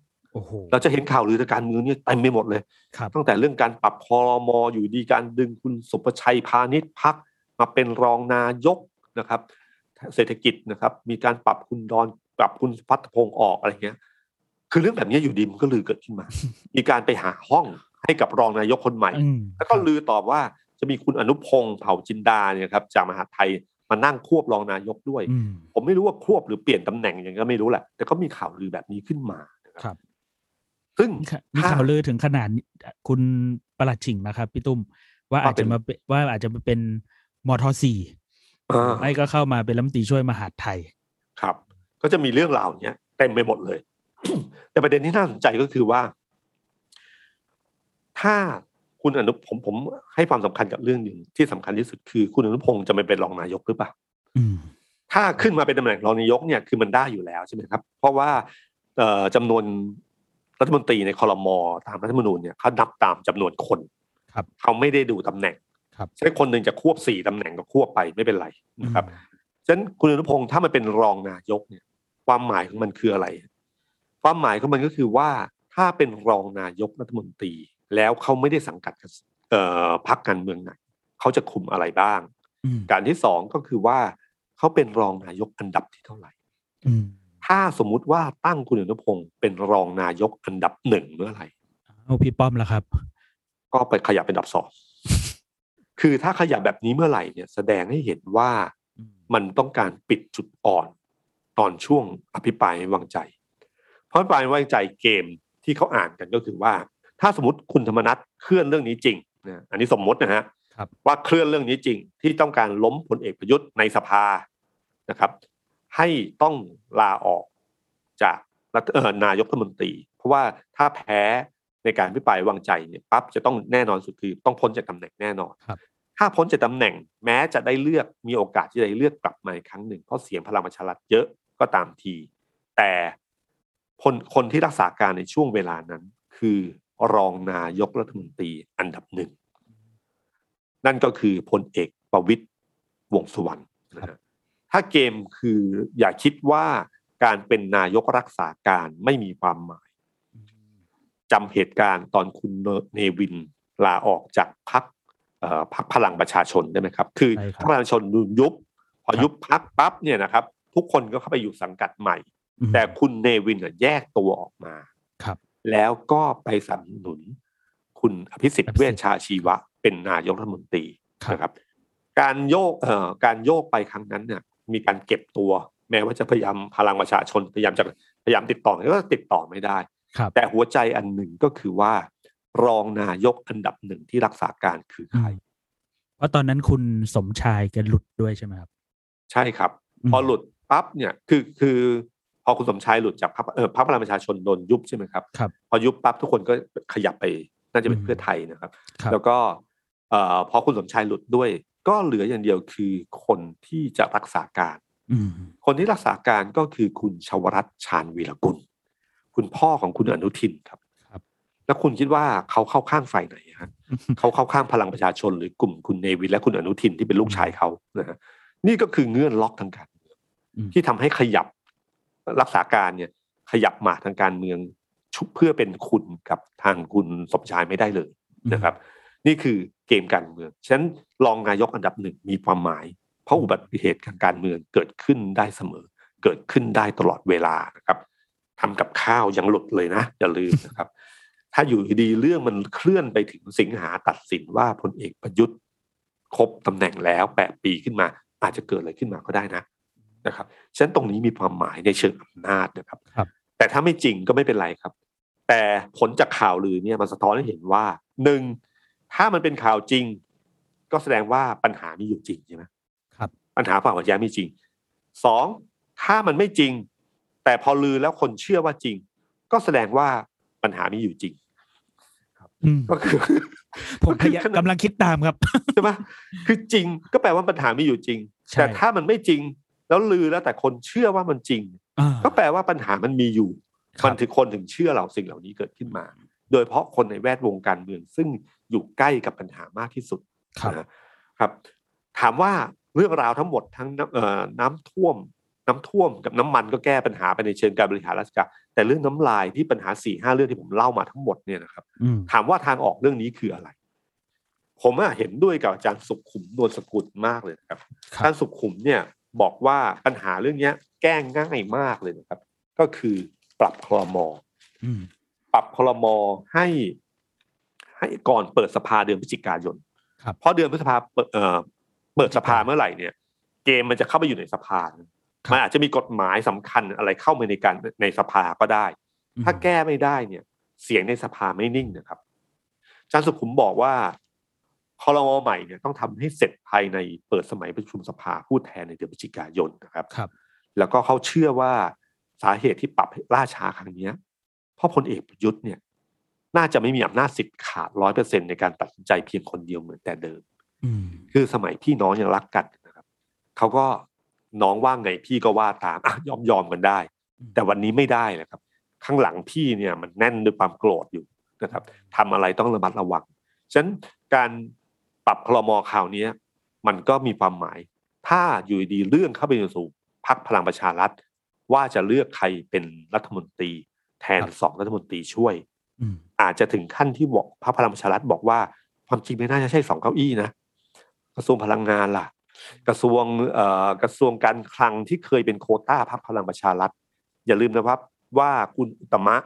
Speaker 3: ้โห
Speaker 2: เราจะเห็นข่าวลือทางการเมืองเนี่ยเต็มไปหมดเลย
Speaker 3: ครับ
Speaker 2: ตั้งแต่เรื่องการปรับคอรมออยู่ดีการดึงคุณสุประชัยพาณิชย์พักมาเป็นรองนายกนะครับ เศรษฐกิจนะครับ มีการปรับคุณดอนปรับคุณพัฒพงศ์ออกอะไรเงี้ย คือเรื่องแบบนี้อยู่ดีมันก็ลือเกิดขึ้นมา มีการไปหาห้องให้กับรองนายกคนใหม่
Speaker 3: อืม
Speaker 2: แล้วก็ลือตอบว่าจะมีคุณอนุพงศ์เผ่าจินดาเนี่ยครับจากมหาดไทยมานั่งควบรองนายกด้วย
Speaker 3: อืม
Speaker 2: ผมไม่รู้ว่าควบหรือเปลี่ยนตำแหน่งอย่างก็ไม่รู้แหละแต่ก็มีข่าวลือแบบนี้ขึ้นมานะค
Speaker 3: ครั
Speaker 2: รับ ซึ่ง
Speaker 3: มีข่ามีข่าวลือถึงขนาดคุณประหลัดฉิงนะครับ พี่ตุ้ม ว่าอาจจะมาเป็นว่าอาจจะมาเป็นมทสี่
Speaker 2: อ่า
Speaker 3: ไม่ก็เข้ามาเป็นรัฐมนตรีช่วยมหาดไทย
Speaker 2: ครับ ก็จะมีเรื่องราวเนี้ยเต็มไปหมดเลย แต่ประเด็นที่น่าสนใจก็คือว่า ถ้าคุณอนุผมผมให้ความสำคัญกับเรื่องหนึ่งที่สำคัญที่สุดคือ คุณอนุพงศ์จะไม่เป็นรองนายกหรือเปล่า
Speaker 3: อืม
Speaker 2: ถ้าขึ้นมาเป็นตำแหน่งรองนายกเนี่ยคือมันได้อยู่แล้วใช่ไหมครับ เพราะว่าเอ่อจำนวน รัฐมนตรีในคอรมอตามรัฐธรรมนูญเนี่ยเขานับตามจำนวนคน
Speaker 3: ครับ
Speaker 2: เขาไม่ได้ดูตำแหน่ง
Speaker 3: ครับ
Speaker 2: ใช่คนหนึ่งจะควบสี่ตำแหน่งก็ควบไปไม่เป็นไรนะครับฉะนั้นคุณอนุพงศ์ถ้ามันเป็นรองนายกเนี่ย ความหมายของมันคืออะไร ความหมายของมันก็คือว่าถ้าเป็นรองนายกรัฐมนตรี แล้วเขาไม่ได้สังกัดกับเอ่อพรรคการเมืองไหนเขาจะคุมอะไรบ้าง
Speaker 3: อืม
Speaker 2: การที่สองก็คือว่าเขาเป็นรองนายกอันดับที่เท่าไหร่
Speaker 3: อืม
Speaker 2: ถ้าสมมุติว่าตั้งคุณอนุพงศ์เป็นรองนายกอันดับหนึ่งเมื่อไหร่
Speaker 3: เอาพี่ป้อมแล้วครับ
Speaker 2: ก็ไปขยับเป็นอันดับสองคือถ้าขยับแบบนี้เมื่อไหร่เนี่ยแสดงให้เห็นว่า
Speaker 3: อืม
Speaker 2: มันต้องการปิดจุดอ่อนตอนช่วงอภิปรายไม่วางใจ เพราะอภิปรายไม่วางใจเกมที่เขาอ่านกันก็คือว่า ถ้าสมมติคุณธรรมนัฐเคลื่อนเรื่องนี้จริงนะอันนี้สมมตินะฮะ
Speaker 3: ครับ
Speaker 2: ว่าเคลื่อนเรื่องนี้จริงที่ต้องการล้มพลเอกประยุทธ์ในสภานะครับ ให้ต้องลาออกจากรัฐเอ่อนายกรัฐมนตรี เพราะว่าถ้าแพ้ในการพิปรายวางใจเนี่ยปั๊บจะต้องแน่นอนสุดคือต้องพ้นจากตำแหน่งแน่นอน
Speaker 3: ครับ
Speaker 2: ถ้าพ้นจากตำแหน่งแม้จะได้เลือกมีโอกาสที่จะได้เลือกกลับมาอีกครั้งหนึ่งเพราะเสียงพลังประชารัฐเยอะก็ตามที แต่คนคนที่รักษาการในช่วงเวลานั้น คือรองนายกรัฐมนตรีอันดับหนึ่งนั่นก็คือพลเอกประวิตยวงษ์สุวรรณนะฮะ ถ้าเกมคืออย่าคิดว่าการเป็นนายกรักษาการไม่มีความหมายจำเหตุการณ์ตอนคุณเนวินลาออกจากพักพักพลังประชาชนได้ไหมครับ คือ
Speaker 3: ใช่ครับ
Speaker 2: พรรคพลังประชาชนยุบ พอ
Speaker 3: ครับ
Speaker 2: ยุบพักปั๊บเนี่ยนะครับ ทุกคนก็เข้าไปอยู่สังกัดใหม่
Speaker 3: อืม
Speaker 2: แต่คุณเนวินน่ะแยกตัวออกมา
Speaker 3: ครับ
Speaker 2: แล้วก็ไปสนับสนุน คุณอภิสิท
Speaker 3: อ
Speaker 2: ธิ์
Speaker 3: ภิ
Speaker 2: เว
Speaker 3: สิ
Speaker 2: ช
Speaker 3: ทธิ์
Speaker 2: ชาชีวะ เป็นนายกรัฐมนตรี
Speaker 3: ครับ
Speaker 2: นะครับ การโยกเอ่อการโยกไปครั้งนั้นเนี่ย มีการเก็บตัว แม้ว่าจะพยายามพลังประชาชนพยายามจะพยายามติดต่อก็ติดต่อไม่ได้
Speaker 3: ครับ
Speaker 2: แต่หัวใจอันหนึ่งก็คือว่า รองนายกอันดับหนึ่งที่รักษาการคือใคร
Speaker 3: เพราะตอนนั้นคุณสมชายแกหลุดด้วยใช่ไหมครับ
Speaker 2: ใช่ครับ
Speaker 3: อืม
Speaker 2: พอหลุดปั๊บเนี่ยคือคือพอคุณสมชายหลุดจากพรรคเออพรรคพลังประชาชนโดนยุบใช่ไหมครับ
Speaker 3: ครับ
Speaker 2: พอยุบปั๊บทุกคนก็ขยับไปน่าจะเป็น
Speaker 3: อืม
Speaker 2: เพื่อไทยนะครับ
Speaker 3: ครับ
Speaker 2: แล้วก็เอ่อพอคุณสมชายหลุดด้วย ก็เหลืออย่างเดียวคือคนที่จะรักษาการ
Speaker 3: อืม
Speaker 2: คนที่รักษาการก็คือคุณชวรัตน์ชาญวีรกุล คุณพ่อของคุณอนุทินครับ
Speaker 3: ครับ
Speaker 2: แล้วคุณคิดว่าเขาเข้าข้างฝ่ายไหนฮะเขาเข้าข้างพลังประชาชนหรือกลุ่มคุณเนวินและคุณอนุทินที่เป็นลูกชายเขานะฮะนี่ก็คือเงื่อนล็อกทางการเมือง
Speaker 3: อืม
Speaker 2: ที่ทำให้ขยับรักษาการเนี่ย ขยับมาทางการเมืองชุบเพื่อเป็นคุณกับทางคุณสมชายไม่ได้เลยนะครับ นี่คือเกมการเมือง ฉะนั้นรองนายกอันดับหนึ่งมีความหมาย เพราะอุบัติเหตุทางการเมืองเกิดขึ้นได้เสมอ เกิดขึ้นได้ตลอดเวลานะครับทำกับข้าวยังหลุดเลยนะอย่าลืมนะครับ ถ้าอยู่ดีๆเรื่องมันเคลื่อนไปถึงสิงหาตัดสินว่าพลเอกประยุทธ์ครบตำแหน่งแล้วแปดปีขึ้นมา อาจจะเกิดอะไรขึ้นมาก็ได้นะนะครับฉะนั้นตรงนี้มีความหมายในเชิงอำนาจนะครับ
Speaker 3: ครับ
Speaker 2: แต่ถ้าไม่จริงก็ไม่เป็นไรครับ แต่ผลจากข่าวลือเนี่ยมันสะท้อนให้เห็นว่าหนึ่ง ถ้ามันเป็นข่าวจริง ก็แสดงว่าปัญหามีอยู่จริงใช่ไหม
Speaker 3: ครับ
Speaker 2: ปัญหาความขัดแย้งมีจริงสองถ้ามันไม่จริง แต่พอลือแล้วคนเชื่อว่าจริง ก็แสดงว่าปัญหามีอยู่จริง
Speaker 3: อืม
Speaker 2: ก็คือ
Speaker 3: ผมพยายาม
Speaker 2: ก็คือกำ
Speaker 3: ลังคิดตามครับ
Speaker 2: ใช่ไหมคือจริงก็แปลว่าปัญหามีอยู่จริง
Speaker 3: ใช่
Speaker 2: แต่ถ้ามันไม่จริง แล้วลือแล้วแต่คนเชื่อว่ามันจริง
Speaker 3: อ่า
Speaker 2: ก็แปลว่าปัญหามันมีอยู่มันถึงคนถึงเชื่อเราสิ่งเหล่านี้เกิดขึ้นมา โดยเพราะคนในแวดวงการเมืองซึ่งอยู่ใกล้กับปัญหามากที่สุด
Speaker 3: ครับ
Speaker 2: นะครับ ถามว่าเรื่องราวทั้งหมดทั้งน้ำเอ่อน้ำท่วม น้ำท่วมกับน้ำมันก็แก้ปัญหาไปในเชิงการบริหารราชการแต่เรื่องน้ำลายที่ปัญหาสี่ห้าเรื่องที่ผมเล่ามาทั้งหมดเนี่ยนะครับ
Speaker 3: อืม
Speaker 2: ถามว่าทางออกเรื่องนี้คืออะไร ผมอะเห็นด้วยกับอาจารย์สุขุมนวลสกุลมากเลยนะครับ
Speaker 3: ค
Speaker 2: อา
Speaker 3: รั
Speaker 2: จา
Speaker 3: บ
Speaker 2: รย์สุขุมเนี่ยบอกว่าปัญหาเรื่องเนี้ย แก้ง่ายมากเลยนะครับ ก็คือปรับคลม
Speaker 3: อืม
Speaker 2: ปรับคลมให้ ให้ก่อนเปิดสภาเดือนพฤศจิกายน
Speaker 3: ครับ
Speaker 2: เพราะเดือนพฤษภาเปิดเอ่อเปิดสภาเมื่อไหร่เนี่ย เกมมันจะเข้าไปอยู่ในสภามันอาจจะมีกฎหมายสำคัญอะไรเข้ามาในการในสภาก็ได้ ถ้าแก้ไม่ได้เนี่ย เสียงในสภาไม่นิ่งนะครับอาจารย์สุขุมบอกว่าคอรมอใหม่เนี่ยต้องทำให้เสร็จภายในเปิดสมัยประชุมสภาผู้แทนในเดือนพฤศจิกายนนะครับ
Speaker 3: ครับ
Speaker 2: แล้วก็เขาเชื่อว่าสาเหตุที่ปรับให้ล่าช้าครั้งเนี้ย เพราะพลเอกประยุทธ์เนี่ยน่าจะไม่มีอำนาจสิทธิ์ขาดร้อยเปอร์เซ็นในการตัดสินใจเพียงคนเดียวเหมือนแต่เดิม
Speaker 3: อืม
Speaker 2: คือสมัยพี่น้องยังรักกันนะครับเขาก็น้องว่าไงพี่ก็ว่าตามอะยอมยอมกันได้ แต่วันนี้ไม่ได้เลยครับ ข้างหลังพี่เนี่ยมันแน่นด้วยความโกรธอยู่นะครับทำอะไรต้องระมัดระวังฉะนั้นการปรับคลมข่าวเนี้ยมันก็มีความหมาย ถ้าอยู่ดีๆเรื่องเข้าไปสู่พักพลังประชารัฐว่าจะเลือกใครเป็นรัฐมนตรี แทน
Speaker 3: ครับ
Speaker 2: สองรัฐมนตรีช่วย
Speaker 3: อืม
Speaker 2: อาจจะถึงขั้นที่บอกพรรคพลังประชารัฐบอกว่า ความจริงไม่น่าจะใช่สองเก้าอี้นะกระทรวงพลังงานล่ะ กระทรวงเอ่อกระทรวงการคลังที่เคยเป็นโควต้าพรรคพลังประชารัฐ อย่าลืมนะครับว่าคุณอุตตมะ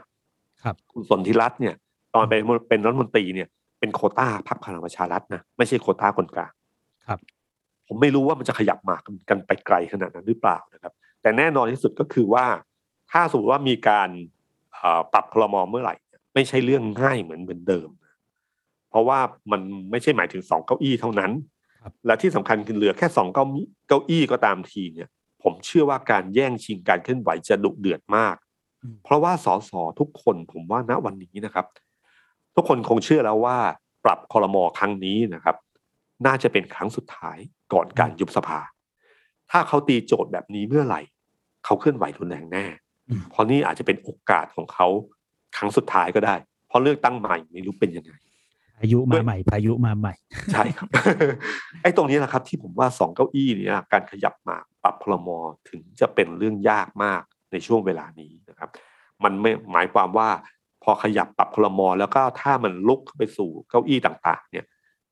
Speaker 3: ครับ
Speaker 2: คุณสนธิรัตน์เนี่ย ตอนเป็นเป็นรัฐมนตรีเนี่ยเป็นโควต้าพรรคพลังประชารัฐนะไม่ใช่โควต้าคนกลาง
Speaker 3: ครับ
Speaker 2: ผมไม่รู้ว่ามันจะขยับหมากกันไปไกลขนาดนั้นหรือเปล่านะครับ แต่แน่นอนที่สุดก็คือว่า ถ้าสมมติว่ามีการเอ่อ ปรับคลมเมื่อไหร่ ไม่ใช่เรื่องง่ายเหมือนเหมือนเดิม เพราะว่ามันไม่ใช่หมายถึงสองเก้าอี้เท่านั้น
Speaker 3: ครับ
Speaker 2: และที่สำคัญคือเหลือแค่สองเก้าอี้เก้าอี้ก็ตามทีเนี่ย ผมเชื่อว่าการแย่งชิงการเคลื่อนไหวจะดุเดือดมาก
Speaker 3: อืม
Speaker 2: เพราะว่าสสทุกคนผมว่าณวันนี้นะครับ ทุกคนคงเชื่อแล้วว่า ปรับคอรมอครั้งนี้นะครับ น่าจะเป็นครั้งสุดท้ายก่อนการยุบสภา ถ้าเขาตีโจทย์แบบนี้เมื่อไหร่ เขาเคลื่อนไหวรุนแรงแน่
Speaker 3: อืม
Speaker 2: เพราะนี่อาจจะเป็นโอกาสของเขาครั้งสุดท้ายก็ได้ เพราะเลือกตั้งใหม่ไม่รู้เป็นยังไง
Speaker 3: พายุมาใหม่พายุมาใหม่
Speaker 2: ใช่ครับ ไอ้ตรงนี้แหละครับ ที่ผมว่าสองเก้าอี้เนี่ยการขยับมาปรับพลมอถึงจะเป็นเรื่องยากมากในช่วงเวลานี้นะครับ มันไม่หมายความว่า พอขยับปรับพลมอแล้วก็ถ้ามันลุกไปสู่เก้าอี้ต่าง ๆ เนี่ย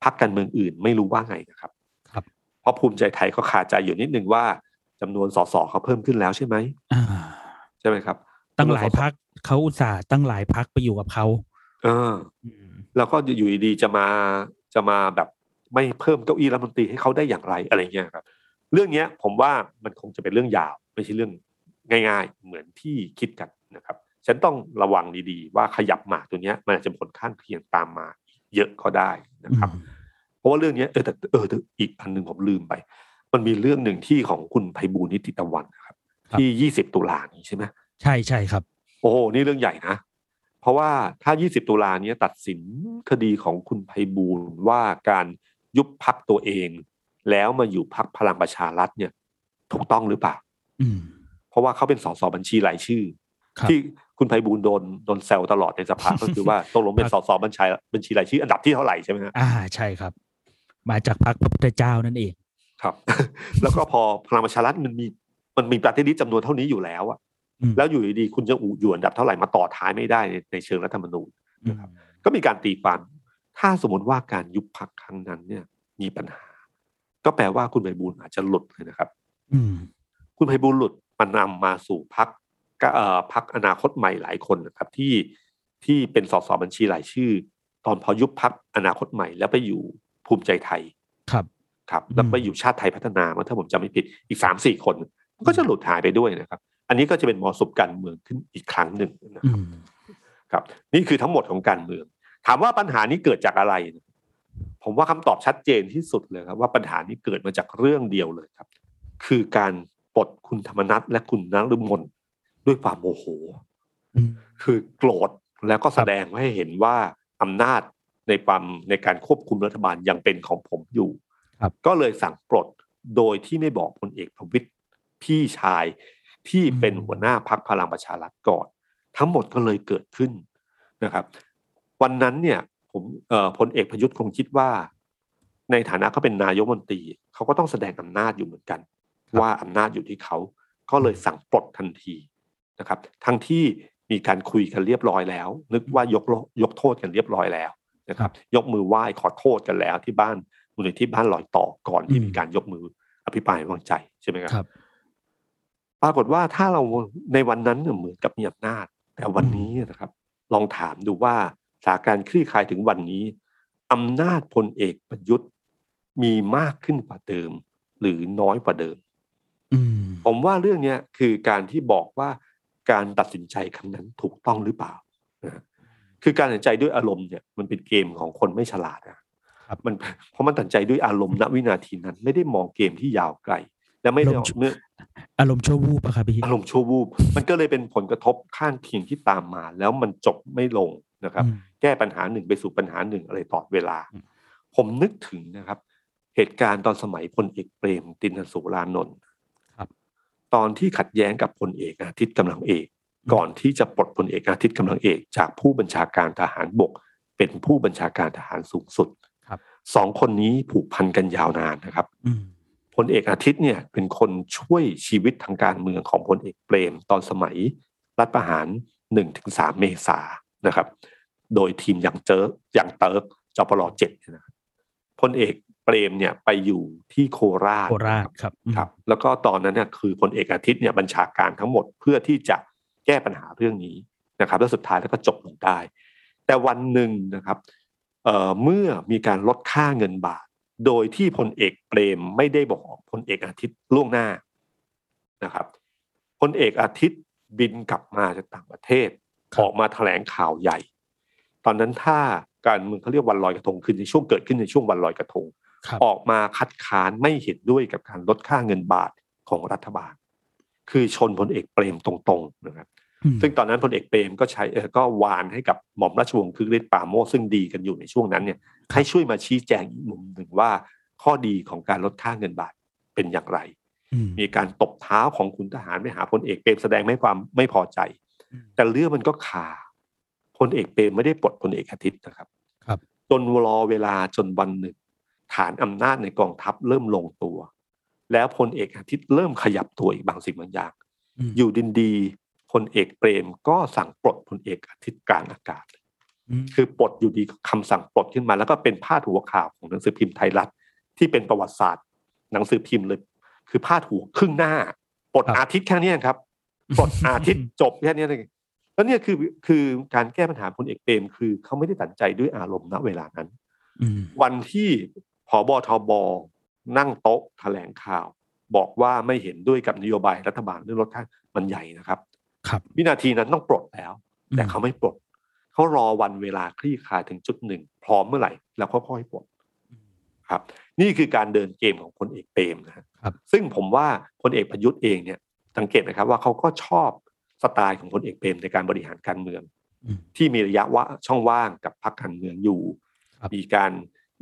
Speaker 2: พักการเมืองอื่นไม่รู้ว่าไงนะครับ
Speaker 3: ครับ
Speaker 2: เพราะภูมิใจไทยเขาคาใจอยู่นิดนึงว่าจำนวนสสเขาเพิ่มขึ้นแล้วใช่ไหม
Speaker 3: อ่า
Speaker 2: ใช่ไหมครับ
Speaker 3: ตั้งหลาย
Speaker 2: จำนวนสส
Speaker 3: พักเขาอุตส่าห์ตั้งหลายพักไปอยู่กับเขา
Speaker 2: เออ
Speaker 3: อืม
Speaker 2: แล้วก็อยู่ดีๆจะมาจะมาแบบไม่เพิ่มเก้าอี้รัฐมนตรีให้เขาได้อย่างไรอะไรเงี้ยครับ เรื่องเนี้ยผมว่ามันคงจะเป็นเรื่องยาว ไม่ใช่เรื่องง่าย ๆ เหมือนที่คิดกันนะครับฉันต้องระวังดีๆ ว่าขยับหมากตัวเนี้ยมันอาจจะมีผลข้างเคียงตามมา เยอะก็ได้นะครับ
Speaker 3: อืม
Speaker 2: เพราะว่าเรื่องเนี้ยเออแต่เออแต่อีกอันหนึ่งผมลืมไป มันมีเรื่องหนึ่งที่ของคุณไพบูลย์นิติตะวันนะครับ
Speaker 3: ครับ
Speaker 2: ที่ยี่สิบตุลานี้ใช่ไหม
Speaker 3: ใช่ใช่ครับ
Speaker 2: โอ้โหนี่เรื่องใหญ่นะ เพราะว่าถ้า20ตุลาเนี้ยตัดสินคดีของคุณไพบูลย์ว่าการยุบพักตัวเอง แล้วมาอยู่พักพลังประชารัฐเนี่ย ถูกต้องหรือเปล่า
Speaker 3: อืม
Speaker 2: เพราะว่าเขาเป็นสสบัญชีรายชื่อ
Speaker 3: ครับ
Speaker 2: ที่คุณไพบูลย์โดนโดนแซวตลอดในสภาก็คือว่าตกลงเป็นสสบัญชีบัญชีรายชื่อ อันดับที่เท่าไหร่ใช่ไหมฮะ
Speaker 3: อ่าใช่ครับ มาจากพักพระพุทธเจ้านั่นเอง
Speaker 2: ครับ แล้วก็พอพลังประชารัฐมันมี มันมีปฏิริษีจำนวนเท่านี้อยู่แล้วอะ
Speaker 3: อืม
Speaker 2: แล้วอยู่ดีๆคุณจะอยู่อันดับเท่าไหร่มาต่อท้ายไม่ได้ในในเชิงรัฐธรรมนูญ
Speaker 3: อืม
Speaker 2: ก็มีการตีความถ้าสมมติว่าการยุบพักครั้งนั้นเนี่ย มีปัญหา ก็แปลว่าคุณไพบูลย์อาจจะหลุดเลยนะครับ
Speaker 3: อืม
Speaker 2: คุณไพบูลย์หลุดมันนำมาสู่พักเอ่อพักอนาคตใหม่หลายคนนะครับ ที่ที่เป็นสสบัญชีรายชื่อ ตอนพอยุบพักอนาคตใหม่ แล้วไปอยู่ภูมิใจไทย
Speaker 3: ครับ
Speaker 2: ครับ แล้วไปอยู่ชาติไทยพัฒนามาถ้าผมจำไม่ผิดอีกสามสี่คนมัน ก็จะหลุดหายไปด้วยนะครับ อันนี้ก็จะเป็นมรสุมการเมืองขึ้นอีกครั้งหนึ่งนะ
Speaker 3: อื
Speaker 2: ครับ
Speaker 3: ม
Speaker 2: ครับ นี่คือทั้งหมดของการเมือง ถามว่าปัญหานี้เกิดจากอะไร ผมว่าคำตอบชัดเจนที่สุดเลยครับ ว่าปัญหานี้เกิดมาจากเรื่องเดียวเลยครับ คือการปลดคุณธรรมนัฐและคุณนฤมลด้วยความโมโห
Speaker 3: อืม
Speaker 2: คือโกรธแล้วก็แสดงให้เห็นว่าอำนาจในความในการควบคุมรัฐบาลยังเป็นของผมอยู่
Speaker 3: ครับ
Speaker 2: ก็เลยสั่งปลดโดยที่ไม่บอกพลเอกประวิตย พี่ชายที่เป็นหัวหน้าพักพลังประชารัฐก่อน ทั้งหมดก็เลยเกิดขึ้นนะครับ วันนั้นเนี่ยผมพลเอกประยุทธ์คงคิดว่า ในฐานะเขาเป็นนายกมนตรีเขาก็ต้องแสดงอำนาจอยู่เหมือนกัน ว่าอำนาจอยู่ที่เขาก็เลยสั่งปลดทันทีนะครับ ทั้งที่มีการคุยกันเรียบร้อยแล้ว นึกว่ายกยกโทษกันเรียบร้อยแล้วนะครับ ยกมือไหว้ขอโทษกันแล้วที่บ้านมูลนิธิบ้านลอยต่อก่อนที่มีการยกมืออภิปรายวางใจใช่ไหมครับ ปรากฏว่าถ้าเราในวันนั้นเหมือนกับมีอำนาจ แต่วันนี้นะครับ ลองถามดูว่าสถานการณ์คลี่คลายถึงวันนี้อำนาจพลเอกประยุทธ์มีมากขึ้นกว่าเดิม หรือน้อยกว่าเดิมผมว่าเรื่องนี้คือการที่บอกว่าการตัดสินใจครั้งนั้นถูกต้องหรือเปล่าคือการตัดสินใจด้วยอารมณ์เนี่ยมันเป็นเกมของคนไม่ฉลาดนะครับมันเพราะมันตัดใจด้วยอารมณ์ณวินาทีนั้น ไม่ได้มองเกมที่ยาวไกล และไม่ได้เมื่อ
Speaker 3: อารมณ์ชั่ววูบอะครับพี่
Speaker 2: อารมณ์ชั่ววูบมันก็เลยเป็นผลกระทบข้างเคียงที่ตามมา แล้วมันจบไม่ลงนะครับ แก้ปัญหาหนึ่งไปสู่ปัญหาหนึ่งอะไรต่อเวลา ผมนึกถึงนะครับ เหตุการณ์ตอนสมัยพลเอกเปรม ตินสุรานนท์ตอนที่ขัดแย้งกับพลเอกอาทิตย์กำลังเอก ก่อนที่จะปลดพลเอกอาทิตย์กำลังเอก จากผู้บัญชาการทหารบก เป็นผู้บัญชาการทหารสูงสุดสองคนนี้ผูกพันกันยาวนานนะครับ พลเอกอาทิตย์เนี่ยเป็นคนช่วยชีวิตทางการเมืองของพลเอกเปรม ตอนสมัยรัฐประหารหนึ่งถึงสามเมษานะครับ โดยทีมอย่างเจออย่างเติร์กจปลเจ็ดนะครับพลเอกเปรมเนี่ยไปอยู่ที่โคราช
Speaker 3: โคราชครับ
Speaker 2: ครับ แล้วก็ตอนนั้นเนี่ยคือพลเอกอาทิตย์เนี่ยบัญชาการทั้งหมดเพื่อที่จะแก้ปัญหาเรื่องนี้นะครับ แล้วสุดท้ายแล้วก็จบลงได้ แต่วันหนึ่งนะครับเเมื่อมีการลดค่าเงินบาท โดยที่พลเอกเปรมไม่ได้บอกพลเอกอาทิตย์ล่วงหน้านะครับพลเอกอาทิตย์บินกลับมาจากต่างประเทศออกมาแถลงข่าวใหญ่ ตอนนั้นถ้าการเมืองเขาเรียกวันลอยกระทงขึ้นในช่วงเกิดขึ้นในช่วงวันลอยกระทง ออกมาคัดค้านไม่เห็นด้วยกับการลดค่าเงินบาทของรัฐบาล คือชนพลเอกเปรมตรงๆนะครับซึ่งตอนนั้นพลเอกเปรมก็ใช้เออก็วานให้กับหม่อมราชวงศ์คึกฤทธิ์ปาโมซึ่งดีกันอยู่ในช่วงนั้นเนี่ย ให้ช่วยมาชี้แจงอีกมุมหนึ่งว่า ข้อดีของการลดค่าเงินบาทเป็นอย่างไร มีการตบเท้าของคุณทหารไปหาพลเอกเปรมแสดงไม่ความไม่พอใจ แต่เรื่องมันก็คาพลเอกเปรมไม่ได้ปลดพลเอกอาทิตย์นะครับ
Speaker 3: ครับ
Speaker 2: จนรอเวลาจนวันหนึ่ง ฐานอำนาจในกองทัพเริ่มลงตัว แล้วพลเอกอาทิตย์เริ่มขยับตัวอีกบางสิ่งบางอย่าง อยู่ดินดีพลเอกเปรมก็สั่งปลดพลเอกอาทิตย์กลางอากาศ คือปลดอยู่ดีคำสั่งปลดขึ้นมา แล้วก็เป็นพาดหัวข่าวของหนังสือพิมพ์ไทยรัฐ ที่เป็นประวัติศาสตร์ หนังสือพิมพ์เลย คือพาดหัวครึ่งหน้าปลดอาทิตย์แค่นี้ครับปลดอาทิตย์จบแค่นี้เลยแล้วเนี่ยคือคือการแก้ปัญหาพลเอกเปรมคือเขาไม่ได้ตัดใจด้วยอารมณ์ณเวลานั้นวันที่ผบทบนั่งโต๊ะแถลงข่าว บอกว่าไม่เห็นด้วยกับนโยบายรัฐบาลเรื่องลดค่ามันใหญ่นะครับ
Speaker 3: ครับ
Speaker 2: วินาทีนั้นต้องปลดแล้ว แต่เขาไม่ปลด เขารอวันเวลาคลี่คลายถึงจุดหนึ่งพร้อมเมื่อไหร่ แล้วค่อยๆปลดครับ นี่คือการเดินเกมของพลเอกเปรมนะครับซึ่งผมว่าพลเอกประยุทธ์เองเนี่ยสังเกตนะครับว่าเขาก็ชอบสไตล์ของพลเอกเปรมในการบริหารการเมือง ที่มีระยะว่าช่องว่างกับพรรคการเมืองอยู่ มีการ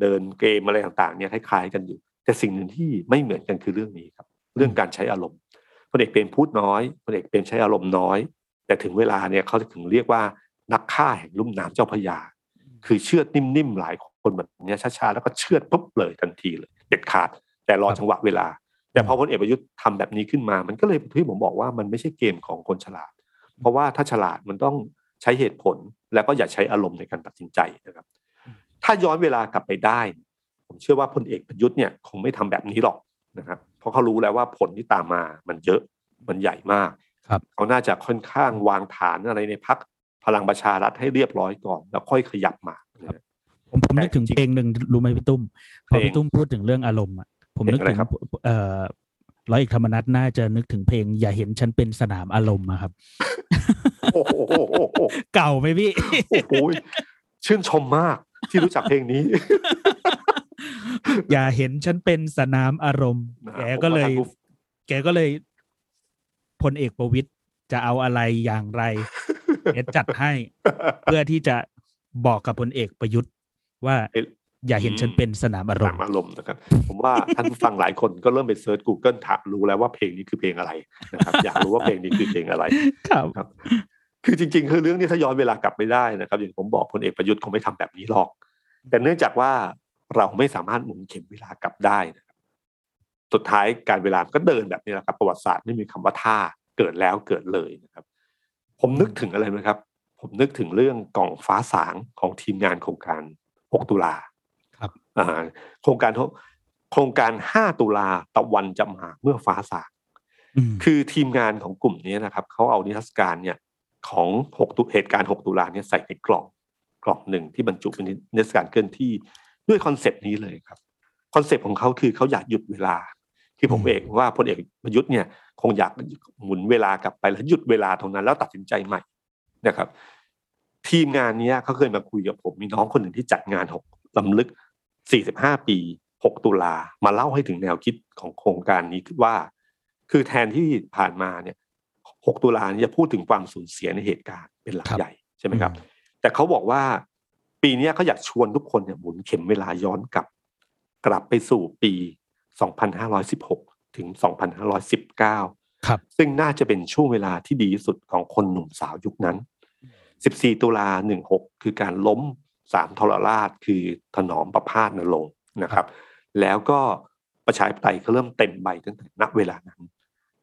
Speaker 2: เดินเกมอะไรต่างๆเนี่ยคล้ายๆกันอยู่ แต่สิ่งหนึ่งที่ไม่เหมือนกันคือเรื่องนี้ครับ เรื่องการใช้อารมณ์พลเอกเปรมพูดน้อยพลเอกเปรมใช้อารมณ์น้อย แต่ถึงเวลาเนี่ยเขาถึงเรียกว่า นักฆ่าแห่งลุ่มน้ำเจ้าพยา คือเชือดนิ่มๆหลายคนแบบนี้ช้าๆแล้วก็เชือดปุ๊บเลยทันทีเลย เด็ดขาด แต่รอจังหวะเวลา แต่พอพลเอกประยุทธ์ทำแบบนี้ขึ้นมา มันก็เลยที่ผมบอกว่ามันไม่ใช่เกมของคนฉลาด เพราะว่าถ้าฉลาดมันต้องใช้เหตุผลแล้วก็อย่าใช้อารมณ์ในการตัดสินใจนะครับ ถ้าย้อนเวลากลับไปได้ ผมเชื่อว่าพลเอกประยุทธ์เนี่ยคงไม่ทำแบบนี้หรอกนะครับ เพราะเขารู้แล้วว่าผลที่ตามมามันเยอะมันใหญ่มาก
Speaker 3: ครับ
Speaker 2: เขาน่าจะค่อนข้างวางฐานอะไรในพัก พลังประชารัฐให้เรียบร้อยก่อน แล้วค่อยขยับมา
Speaker 3: ผมผมนึกถึงเพลงหนึ่งรู้ไหมพี่ตุ้มพอพี่ตุ้มพูดถึงเรื่องอารมณ์อะผมนึกถึงเอ่อร้อยเอกธรรมนัฐน่าจะนึกถึงเพลง อย่าเห็นฉันเป็นสนามอารมณ์ครับเก่าไหมพี่
Speaker 2: โอ้โหชื่นชมมากที่รู้จักเพลงนี้
Speaker 3: อย่าเห็นฉันเป็นสนามอารมณ์ แกก็เลย แกก็เลยพลเอกประวิตยจะเอาอะไรอย่างไร เอ็ดจัดให้ เพื่อที่จะบอกกับพลเอกประยุทธ์ว่าอย่าเห็นฉันเป็นสนามอารมณ์
Speaker 2: อารมณ์นะครับ ผมว่าท่านฟังหลายคนก็เริ่มไปเซิร์ช Google ถามรู้แล้วว่าเพลงนี้คือเพลงอะไรนะครับ อยากรู้ว่าเพลงนี้คือเพลงอะไร
Speaker 3: ครับ
Speaker 2: คือจริง ๆ คือเรื่องนี้ถ้าย้อนเวลากลับไม่ได้นะครับ อย่างผมบอกพลเอกประยุทธ์คงไม่ทำแบบนี้หรอก แต่เนื่องจากว่าเราไม่สามารถหมุนเข็มเวลากลับได้นะครับสุดท้ายการเวลาก็เดินแบบนี้แหละครับ ประวัติศาสตร์ไม่มีคำว่าท่าเกิดแล้วเกิดเลยนะครับ ผมนึกถึงอะไรไหมครับ ผมนึกถึงเรื่องกล่องฟ้าสางของทีมงานโครงการ 6 ตุลา
Speaker 3: ครับ
Speaker 2: อ่าโครงการโครงการ 5 ตุลาตะวันจะมาเมื่อฟ้าสาง
Speaker 3: อืม
Speaker 2: คือทีมงานของกลุ่มนี้นะครับเขาเอานิทรรศการเนี่ยของ6ตุเหตุการณ์ 6 ตุลาเนี่ยใส่ในกล่องกล่องหนึ่งที่บรรจุเป็นนิทรรศการเคลื่อนที่ด้วย concept นี้เลยครับ concept ของเขาคือเขาอยากหยุดเวลา ที่ผม
Speaker 3: อืม
Speaker 2: เองว่าพลเอกประยุทธ์เนี่ย คงอยากหมุนเวลากลับไปแล้วหยุดเวลาตรงนั้น แล้วตัดสินใจใหม่นะครับ ทีมงานเนี้ยเขาเคยมาคุยกับผมมีน้องคนหนึ่งที่จัดงานหกรำลึก 45 ปี 6 ตุลามาเล่าให้ถึงแนวคิดของโครงการนี้ว่า คือแทนที่ผ่านมาเนี่ย 6 ตุลาเนี่ยจะพูดถึงความสูญเสียในเหตุการณ์เป็นหลัก
Speaker 3: ครับ
Speaker 2: ใหญ่ใช่ไหมครับ แต่เขาบอกว่าปีเนี้ยเขาอยากชวนทุกคนเนี่ยหมุนเข็มเวลาย้อนกลับ กลับไปสู่ปี 2516 ถึง 2519
Speaker 3: ครับ
Speaker 2: ซึ่งน่าจะเป็นช่วงเวลาที่ดีที่สุดของคนหนุ่มสาวยุคนั้น 14 ตุลา 16 คือการล้มสามทรราชคือถนอมประพาสนรงค์นะครับ แล้วก็ประชาธิปไตยก็เริ่มเต็มใบตั้งแต่ณเวลานั้น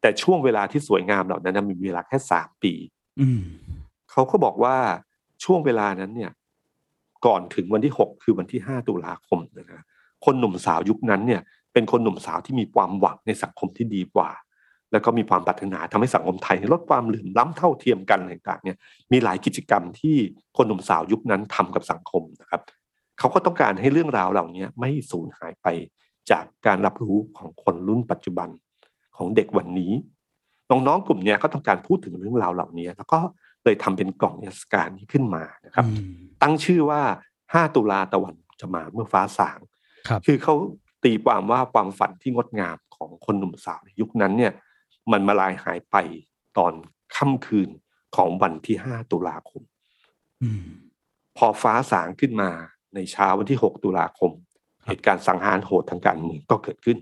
Speaker 2: แต่ช่วงเวลาที่สวยงามเหล่านั้นนะมีเวลาแค่สามปี
Speaker 3: อืม
Speaker 2: เขาก็บอกว่าช่วงเวลานั้นเนี่ย ก่อนถึงวันที่หกคือวันที่ห้าตุลาคมนะนะคนหนุ่มสาวยุคนั้นเนี่ย เป็นคนหนุ่มสาวที่มีความหวังในสังคมที่ดีกว่า แล้วก็มีความปรารถนาทำให้สังคมไทยลดความเหลื่อมล้ำเท่าเทียมกันอะไรต่างๆเนี่ยมีหลายกิจกรรมที่คนหนุ่มสาวยุคนั้นทำกับสังคมนะครับเขาก็ต้องการให้เรื่องราวเหล่านี้ไม่สูญหายไปจากการรับรู้ของคนรุ่นปัจจุบันของเด็กวันนี้น้องๆกลุ่มเนี้ยก็ต้องการพูดถึงเรื่องราวเหล่านี้ แล้วก็เลยทำเป็นกล่องนิทรรศการนี้ขึ้นมานะครับ
Speaker 3: อืม
Speaker 2: ตั้งชื่อว่า 5 ตุลาตะวันจะมาเมื่อฟ้าสาง
Speaker 3: ครับ
Speaker 2: คือเขา ตีความว่าความฝันที่งดงามของคนหนุ่มสาวในยุคนั้นเนี่ยมันมาลายหายไปตอนค่ำคืนของวันที่5ตุลาคม
Speaker 3: อืม
Speaker 2: พอฟ้าสางขึ้นมาในเช้าวันที่6ตุลาคม
Speaker 3: ครับ
Speaker 2: เหตุการณ์สังหารโหดทางการเมืองก็เกิดขึ้น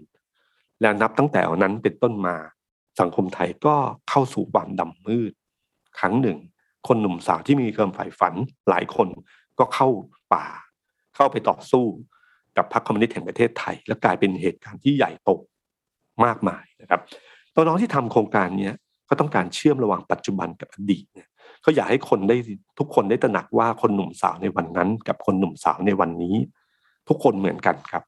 Speaker 2: และนับตั้งแต่วันนั้นเป็นต้นมาสังคมไทยก็เข้าสู่ความดำมืด ครั้งหนึ่ง คนหนุ่มสาวที่มีความใฝ่ฝันหลายคนก็เข้าป่า เข้าไปต่อสู้ กับพรรคคอมมิวนิสต์แห่งประเทศไทย และกลายเป็นเหตุการณ์ที่ใหญ่โตมากมายนะครับน้องที่ทำโครงการนี้ก็ต้องการเชื่อมระหว่างปัจจุบันกับอดีตเนี่ยเขาอยากให้คนได้ทุกคนได้ตระหนักว่าคนหนุ่มสาวในวันนั้น กับคนหนุ่มสาวในวันนี้ ทุกคนเหมือนกันครับ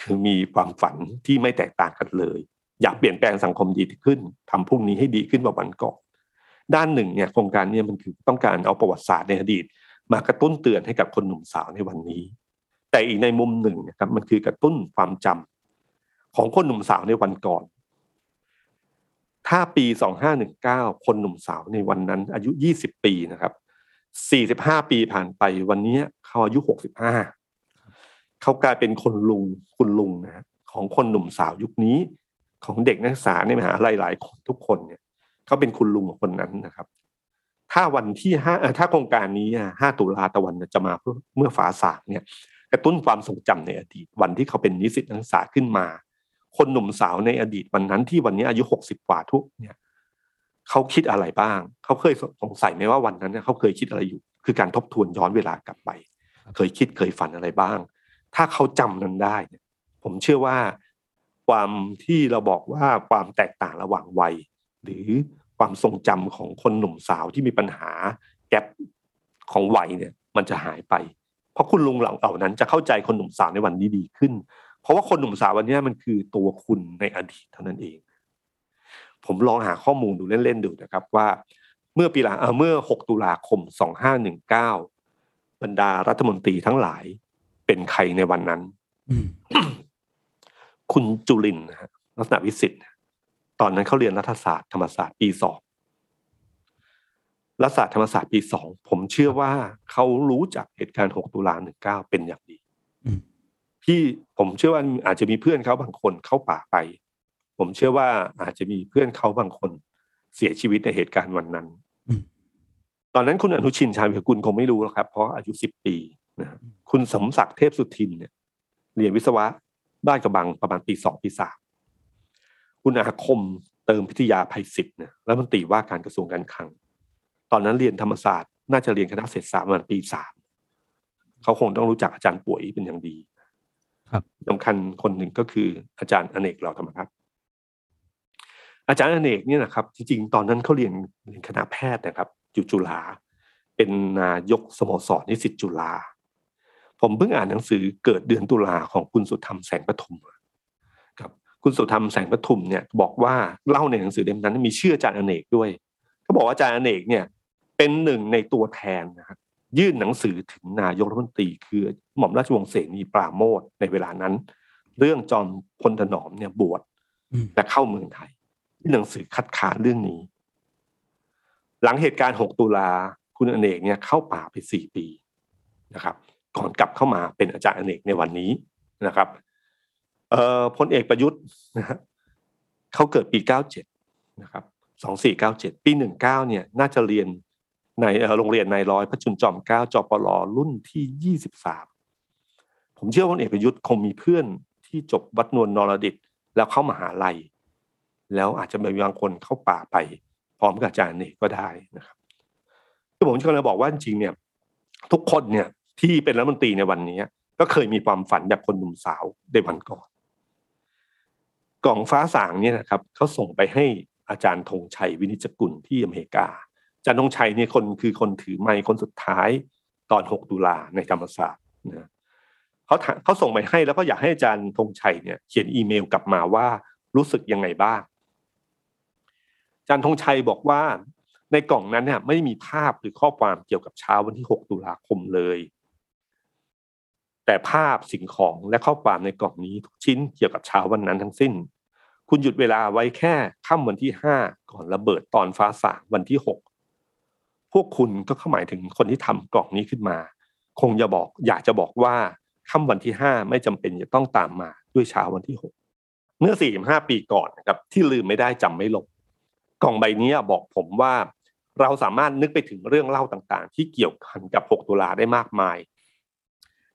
Speaker 2: คือมีความฝันที่ไม่แตกต่างกันเลย อยากเปลี่ยนแปลงสังคมดีขึ้นทำพรุ่งนี้ให้ดีขึ้นกว่าวันก่อนด้านหนึ่งเนี่ยโครงการเนี้มันคือต้องการเอาประวัติศาสตร์ในอดีต มากระตุ้นเตือนให้กับคนหนุ่มสาวในวันนี้ แต่อีกในมุมหนึ่งนะครับมันคือกระตุ้นความจำของคนหนุ่มสาวในวันก่อน ถ้าปี 2519 คนหนุ่มสาวในวันนั้น อายุ 20 ปีนะครับ 45 ปีผ่านไปวันนี้เขาอายุ 65 เขากลายเป็นคนลุงคุณลุงนะของคนหนุ่มสาวยุคนี้ของเด็กนักศึกษาในมหาลัยหลายคนทุกคนเนี่ยเขาเป็นคุณลุงของคนนั้นนะครับ ถ้าวันที่ห้าถ้าโครงการนี้อะ5ตุลาตะวันจะมาเพื่อเมื่อฟ้าสางเนี่ย กระตุ้นความทรงจำในอดีตวันที่เขาเป็นนิสิตนักศึกษาขึ้นมา คนหนุ่มสาวในอดีตวันนั้นที่วันนี้อายุหกสิบกว่าทุกเนี่ยเขาคิดอะไรบ้าง เขาเคยสงสัยไหมว่าวันนั้นเนี่ยเขาเคยคิดอะไรอยู่ คือการทบทวนย้อนเวลากลับไป เคยคิดเคยฝันอะไรบ้าง ถ้าเขาจำนั้นได้ ผมเชื่อว่าความที่เราบอกว่าความแตกต่างระหว่างวัย หรือความทรงจำของคนหนุ่มสาวที่มีปัญหาแกลบของวัยเนี่ย มันจะหายไป เพราะคุณลุงเหล่านั้นจะเข้าใจคนหนุ่มสาวในวันนี้ดีขึ้น เพราะว่าคนหนุ่มสาววันนี้มันคือตัวคุณในอดีตเท่านั้นเอง ผมลองหาข้อมูลดูเล่นๆดูนะครับว่า เมื่อปีหลังเอ่อเมื่อ 6 ตุลาคม 2519 บรรดารัฐมนตรีทั้งหลายเป็นใครในวันนั้น
Speaker 3: อืม
Speaker 2: คุณจุลินทร์นะฮะลักษณะวิสิทธิ์ตอนนั้นเขาเรียนรัฐศาสตร์ธรรมศาสตร์ปีสอง รัฐศาสตร์ธรรมศาสตร์ปีสองผมเชื่อว่าเขารู้จักเหตุการณ์ 6 ตุลา 19 เป็นอย่างดี
Speaker 3: อืม
Speaker 2: พี่ผมเชื่อว่าอาจจะมีเพื่อนเขาบางคนเข้าป่าไป ผมเชื่อว่าอาจจะมีเพื่อนเขาบางคนเสียชีวิตในเหตุการณ์วันนั้น
Speaker 3: อืม
Speaker 2: ตอนนั้นคุณอนุชินชาญวิกุลคงไม่รู้หรอกครับ เพราะอายุสิบปีนะครับคุณสมศักดิ์เทพสุทินเนี่ยเรียนวิศวะบ้านกระบังประมาณปีสองปีสามคุณอาคมเติมพิทยาภัยศิษย์เนี่ยรัฐมนตรีว่าการกระทรวงการคลัง ตตอนนั้นเรียนธรรมศาสตร์ น่าจะเรียนคณะเศรษฐศาสตร์ประมาณปีสามเขาคงต้องรู้จักอาจารย์ป่วยเป็นอย่างดี
Speaker 3: ครับ
Speaker 2: สำคัญคนหนึ่งก็คืออาจารย์อเนกเหล่าธรรมทัศน์อาจารย์อเนกเนี่ยนะครับจริงๆ ตอนนั้นเขาเรียนเรียนคณะแพทย์นะครับอยู่จุฬาเป็นนายกสโมสรนิสิตจุฬาผมเพิ่งอ่านหนังสือเกิดเดือนตุลาของคุณสุธรรมแสงปทุมครับ คุณสุธรรมแสงปทุมเนี่ยบอกว่าเล่าในหนังสือเล่มนั้นมีชื่ออาจารย์อเนกด้วยเขาบอกว่าอาจารย์อเนกเนี่ย เป็นหนึ่งในตัวแทนนะครับยื่นหนังสือถึงนายกรัฐมนตรีคือหม่อมราชวงศ์เสนีปราโมทในเวลานั้น เรื่องจอมพลถนอมเนี่ยบวชและเข้าเมืองไทยหนังสือคัดค้านเรื่องนี้ หลังเหตุการณ์ 6 ตุลาคุณอเนกเนี่ยเข้าป่าไปสี่ปีนะครับ ก่อนกลับเข้ามาเป็นอาจารย์อเนกในวันนี้นะครับเอ่อพลเอกประยุทธ์นะฮะเขาเกิดปี 97 นะครับ 2497 ปี 19 เนี่ยน่าจะเรียน ในโรงเรียนนายร้อยพระจุลจอมเกล้าจปรรุ่นที่23ผมเชื่อว่าเอกประยุทธ์คงมีเพื่อนที่จบวัดนวลนรดิตแล้วเข้ามาหาลัย แล้วอาจจะมีบางคนเข้าป่าไป พร้อมกับอาจารย์นี่ก็ได้นะครับคือผมจะกบอกว่าจริงเนี่ย ทุกคนเนี่ยที่เป็นรัฐมนตรีในวันนี้ก็เคยมีความฝันแบบคนหนุ่มสาวในวันก่อน กล่องฟ้าสางเนี่ยนะครับเขาส่งไปให้อาจารย์ธงชัยวินิจกุลที่อเมริกา จารย์ธงชัยเนี่ยคนคือคนถือไม้คนสุดท้ายตอน 6 ตุลาในธรรมศาสตร์นะเขาเขาส่งไปให้แล้วก็อยากให้อาจารย์ธงชัยเนี่ยเขียนอีเมลกลับมาว่ารู้สึกยังไงบ้างจันทงชัยบอกว่าในกล่องนั้นเนี่ยไม่มีภาพหรือข้อความเกี่ยวกับเช้าวันที่ 6 ตุลาคมเลย แต่ภาพสิ่งของและข้อความในกล่องนี้ทุกชิ้นเกี่ยวกับเช้าวันนั้นทั้งสิ้น คุณหยุดเวลาไว้แค่ค่ำวันที่ 5 ก่อนระเบิดตอนฟ้าสางวันที่6 พวกคุณก็เข้าหมายถึงคนที่ทำกล่องนี้ขึ้นมา คงจะบอกอยากจะบอกว่าค่ำวันที่5ไม่จำเป็นจะต้องตามมาด้วยเช้าวันที่6เมื่อ45ปีก่อนนะครับที่ลืมไม่ได้จำไม่ลงกล่องใบนี้บอกผมว่า เราสามารถนึกไปถึงเรื่องเล่าต่างๆ ที่เกี่ยวพันกับ 6 ตุลาได้มากมาย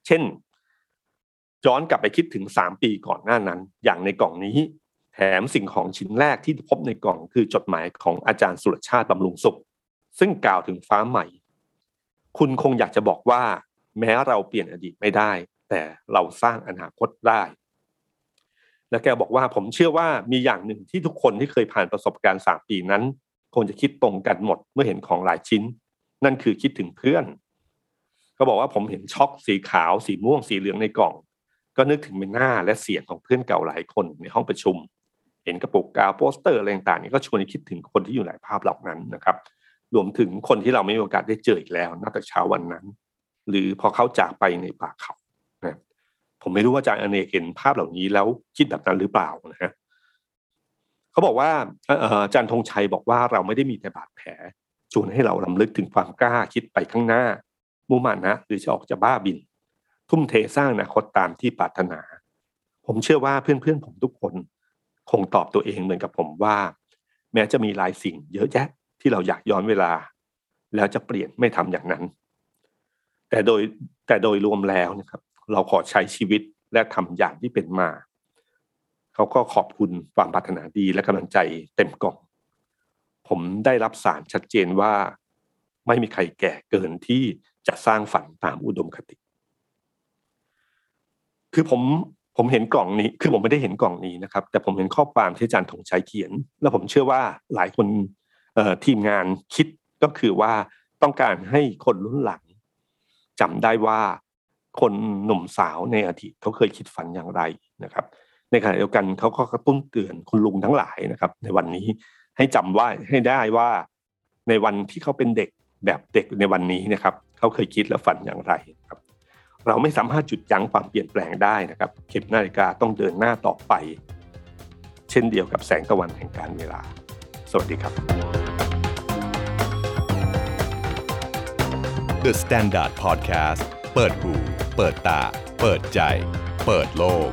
Speaker 2: เช่นย้อนกลับไปคิดถึง 3 ปีก่อนหน้านั้น อย่างในกล่องนี้ แถมสิ่งของชิ้นแรกที่พบในกล่องคือจดหมายของอาจารย์สุรชาติบำรุงสุข ซึ่งกล่าวถึงฟ้าใหม่ คุณคงอยากจะบอกว่า แม้เราเปลี่ยนอดีตไม่ได้ แต่เราสร้างอนาคตได้ แล้วแกบอกว่าผมเชื่อว่ามีอย่างหนึ่งที่ทุกคนที่เคยผ่านประสบการณ์สามปีนั้น คงจะคิดตรงกันหมดเมื่อเห็นของหลายชิ้น นั่นคือคิดถึงเพื่อนเขาบอกว่าผมเห็นช็อกสีขาว สีม่วงสีเหลืองในกล่อง ก็นึกถึงเป็นหน้าและเสียงของเพื่อนเก่าหลายคนในห้องประชุมเห็นกระปุกกาวโปสเตอร์อะไรต่างๆนี่ก็ชวนคิดถึงคนที่อยู่ในภาพเหล่านั้นนะครับ รวมถึงคนที่เราไม่มีโอกาสได้เจออีกแล้วนับแต่เช้าวันนั้น หรือพอเขาจากไปในป่าเขาผมไม่รู้ว่าอาจารย์อเนกเห็นภาพเหล่านี้แล้วคิดแบบนั้นหรือเปล่านะฮะเขาบอกว่าอาจารย์ธงชัยบอกว่าเราไม่ได้มีแต่บาดแผลชวนให้เราลำลึกถึงความกล้าคิดไปข้างหน้า มุ่งมั่นนะหรือจะออกจะบ้าบิน ทุ่มเทสร้างอนาคตตามที่ปรารถนา ผมเชื่อว่าเพื่อนๆผมทุกคน คงตอบตัวเองเหมือนกับผมว่า แม้จะมีหลายสิ่งเยอะแยะ ที่เราอยากย้อนเวลา แล้วจะเปลี่ยนไม่ทำอย่างนั้น แต่โดยแต่โดยรวมแล้วนะครับ เราขอใช้ชีวิตและทำอย่างที่เป็นมา เขาก็ขอบคุณความปรารถนาดีและกำลังใจเต็มกล่อง ผมได้รับสารชัดเจนว่า ไม่มีใครแก่เกินที่จะสร้างฝันตามอุดมคติ คือผมผมเห็นกล่องนี้ คือผมไม่ได้เห็นกล่องนี้นะครับ แต่ผมเห็นข้อความที่อาจารย์ธงชัยเขียน แล้วผมเชื่อว่าหลายคน ทีมงานคิดก็คือว่าต้องการให้คนรุ่นหลังจำได้ว่าคนหนุ่มสาวในอดีตเขาเคยคิดฝันอย่างไรนะครับ ในขณะเดียวกันเขาก็กระตุ้นเตือนคุณลุงทั้งหลายนะครับ ในวันนี้ให้จำว่าให้ได้ว่าในวันที่เขาเป็นเด็กแบบเด็กในวันนี้นะครับเขาเคยคิดและฝันอย่างไรครับ เราไม่สามารถจุดยั้งความเปลี่ยนแปลงได้นะครับ เข็มนาฬิกาต้องเดินหน้าต่อไป เช่นเดียวกับแสงตะวันแห่งการเวลา สวัสดีครับ
Speaker 1: The Standard Podcast เปิดหูเปิดตา เปิดใจ เปิดโลก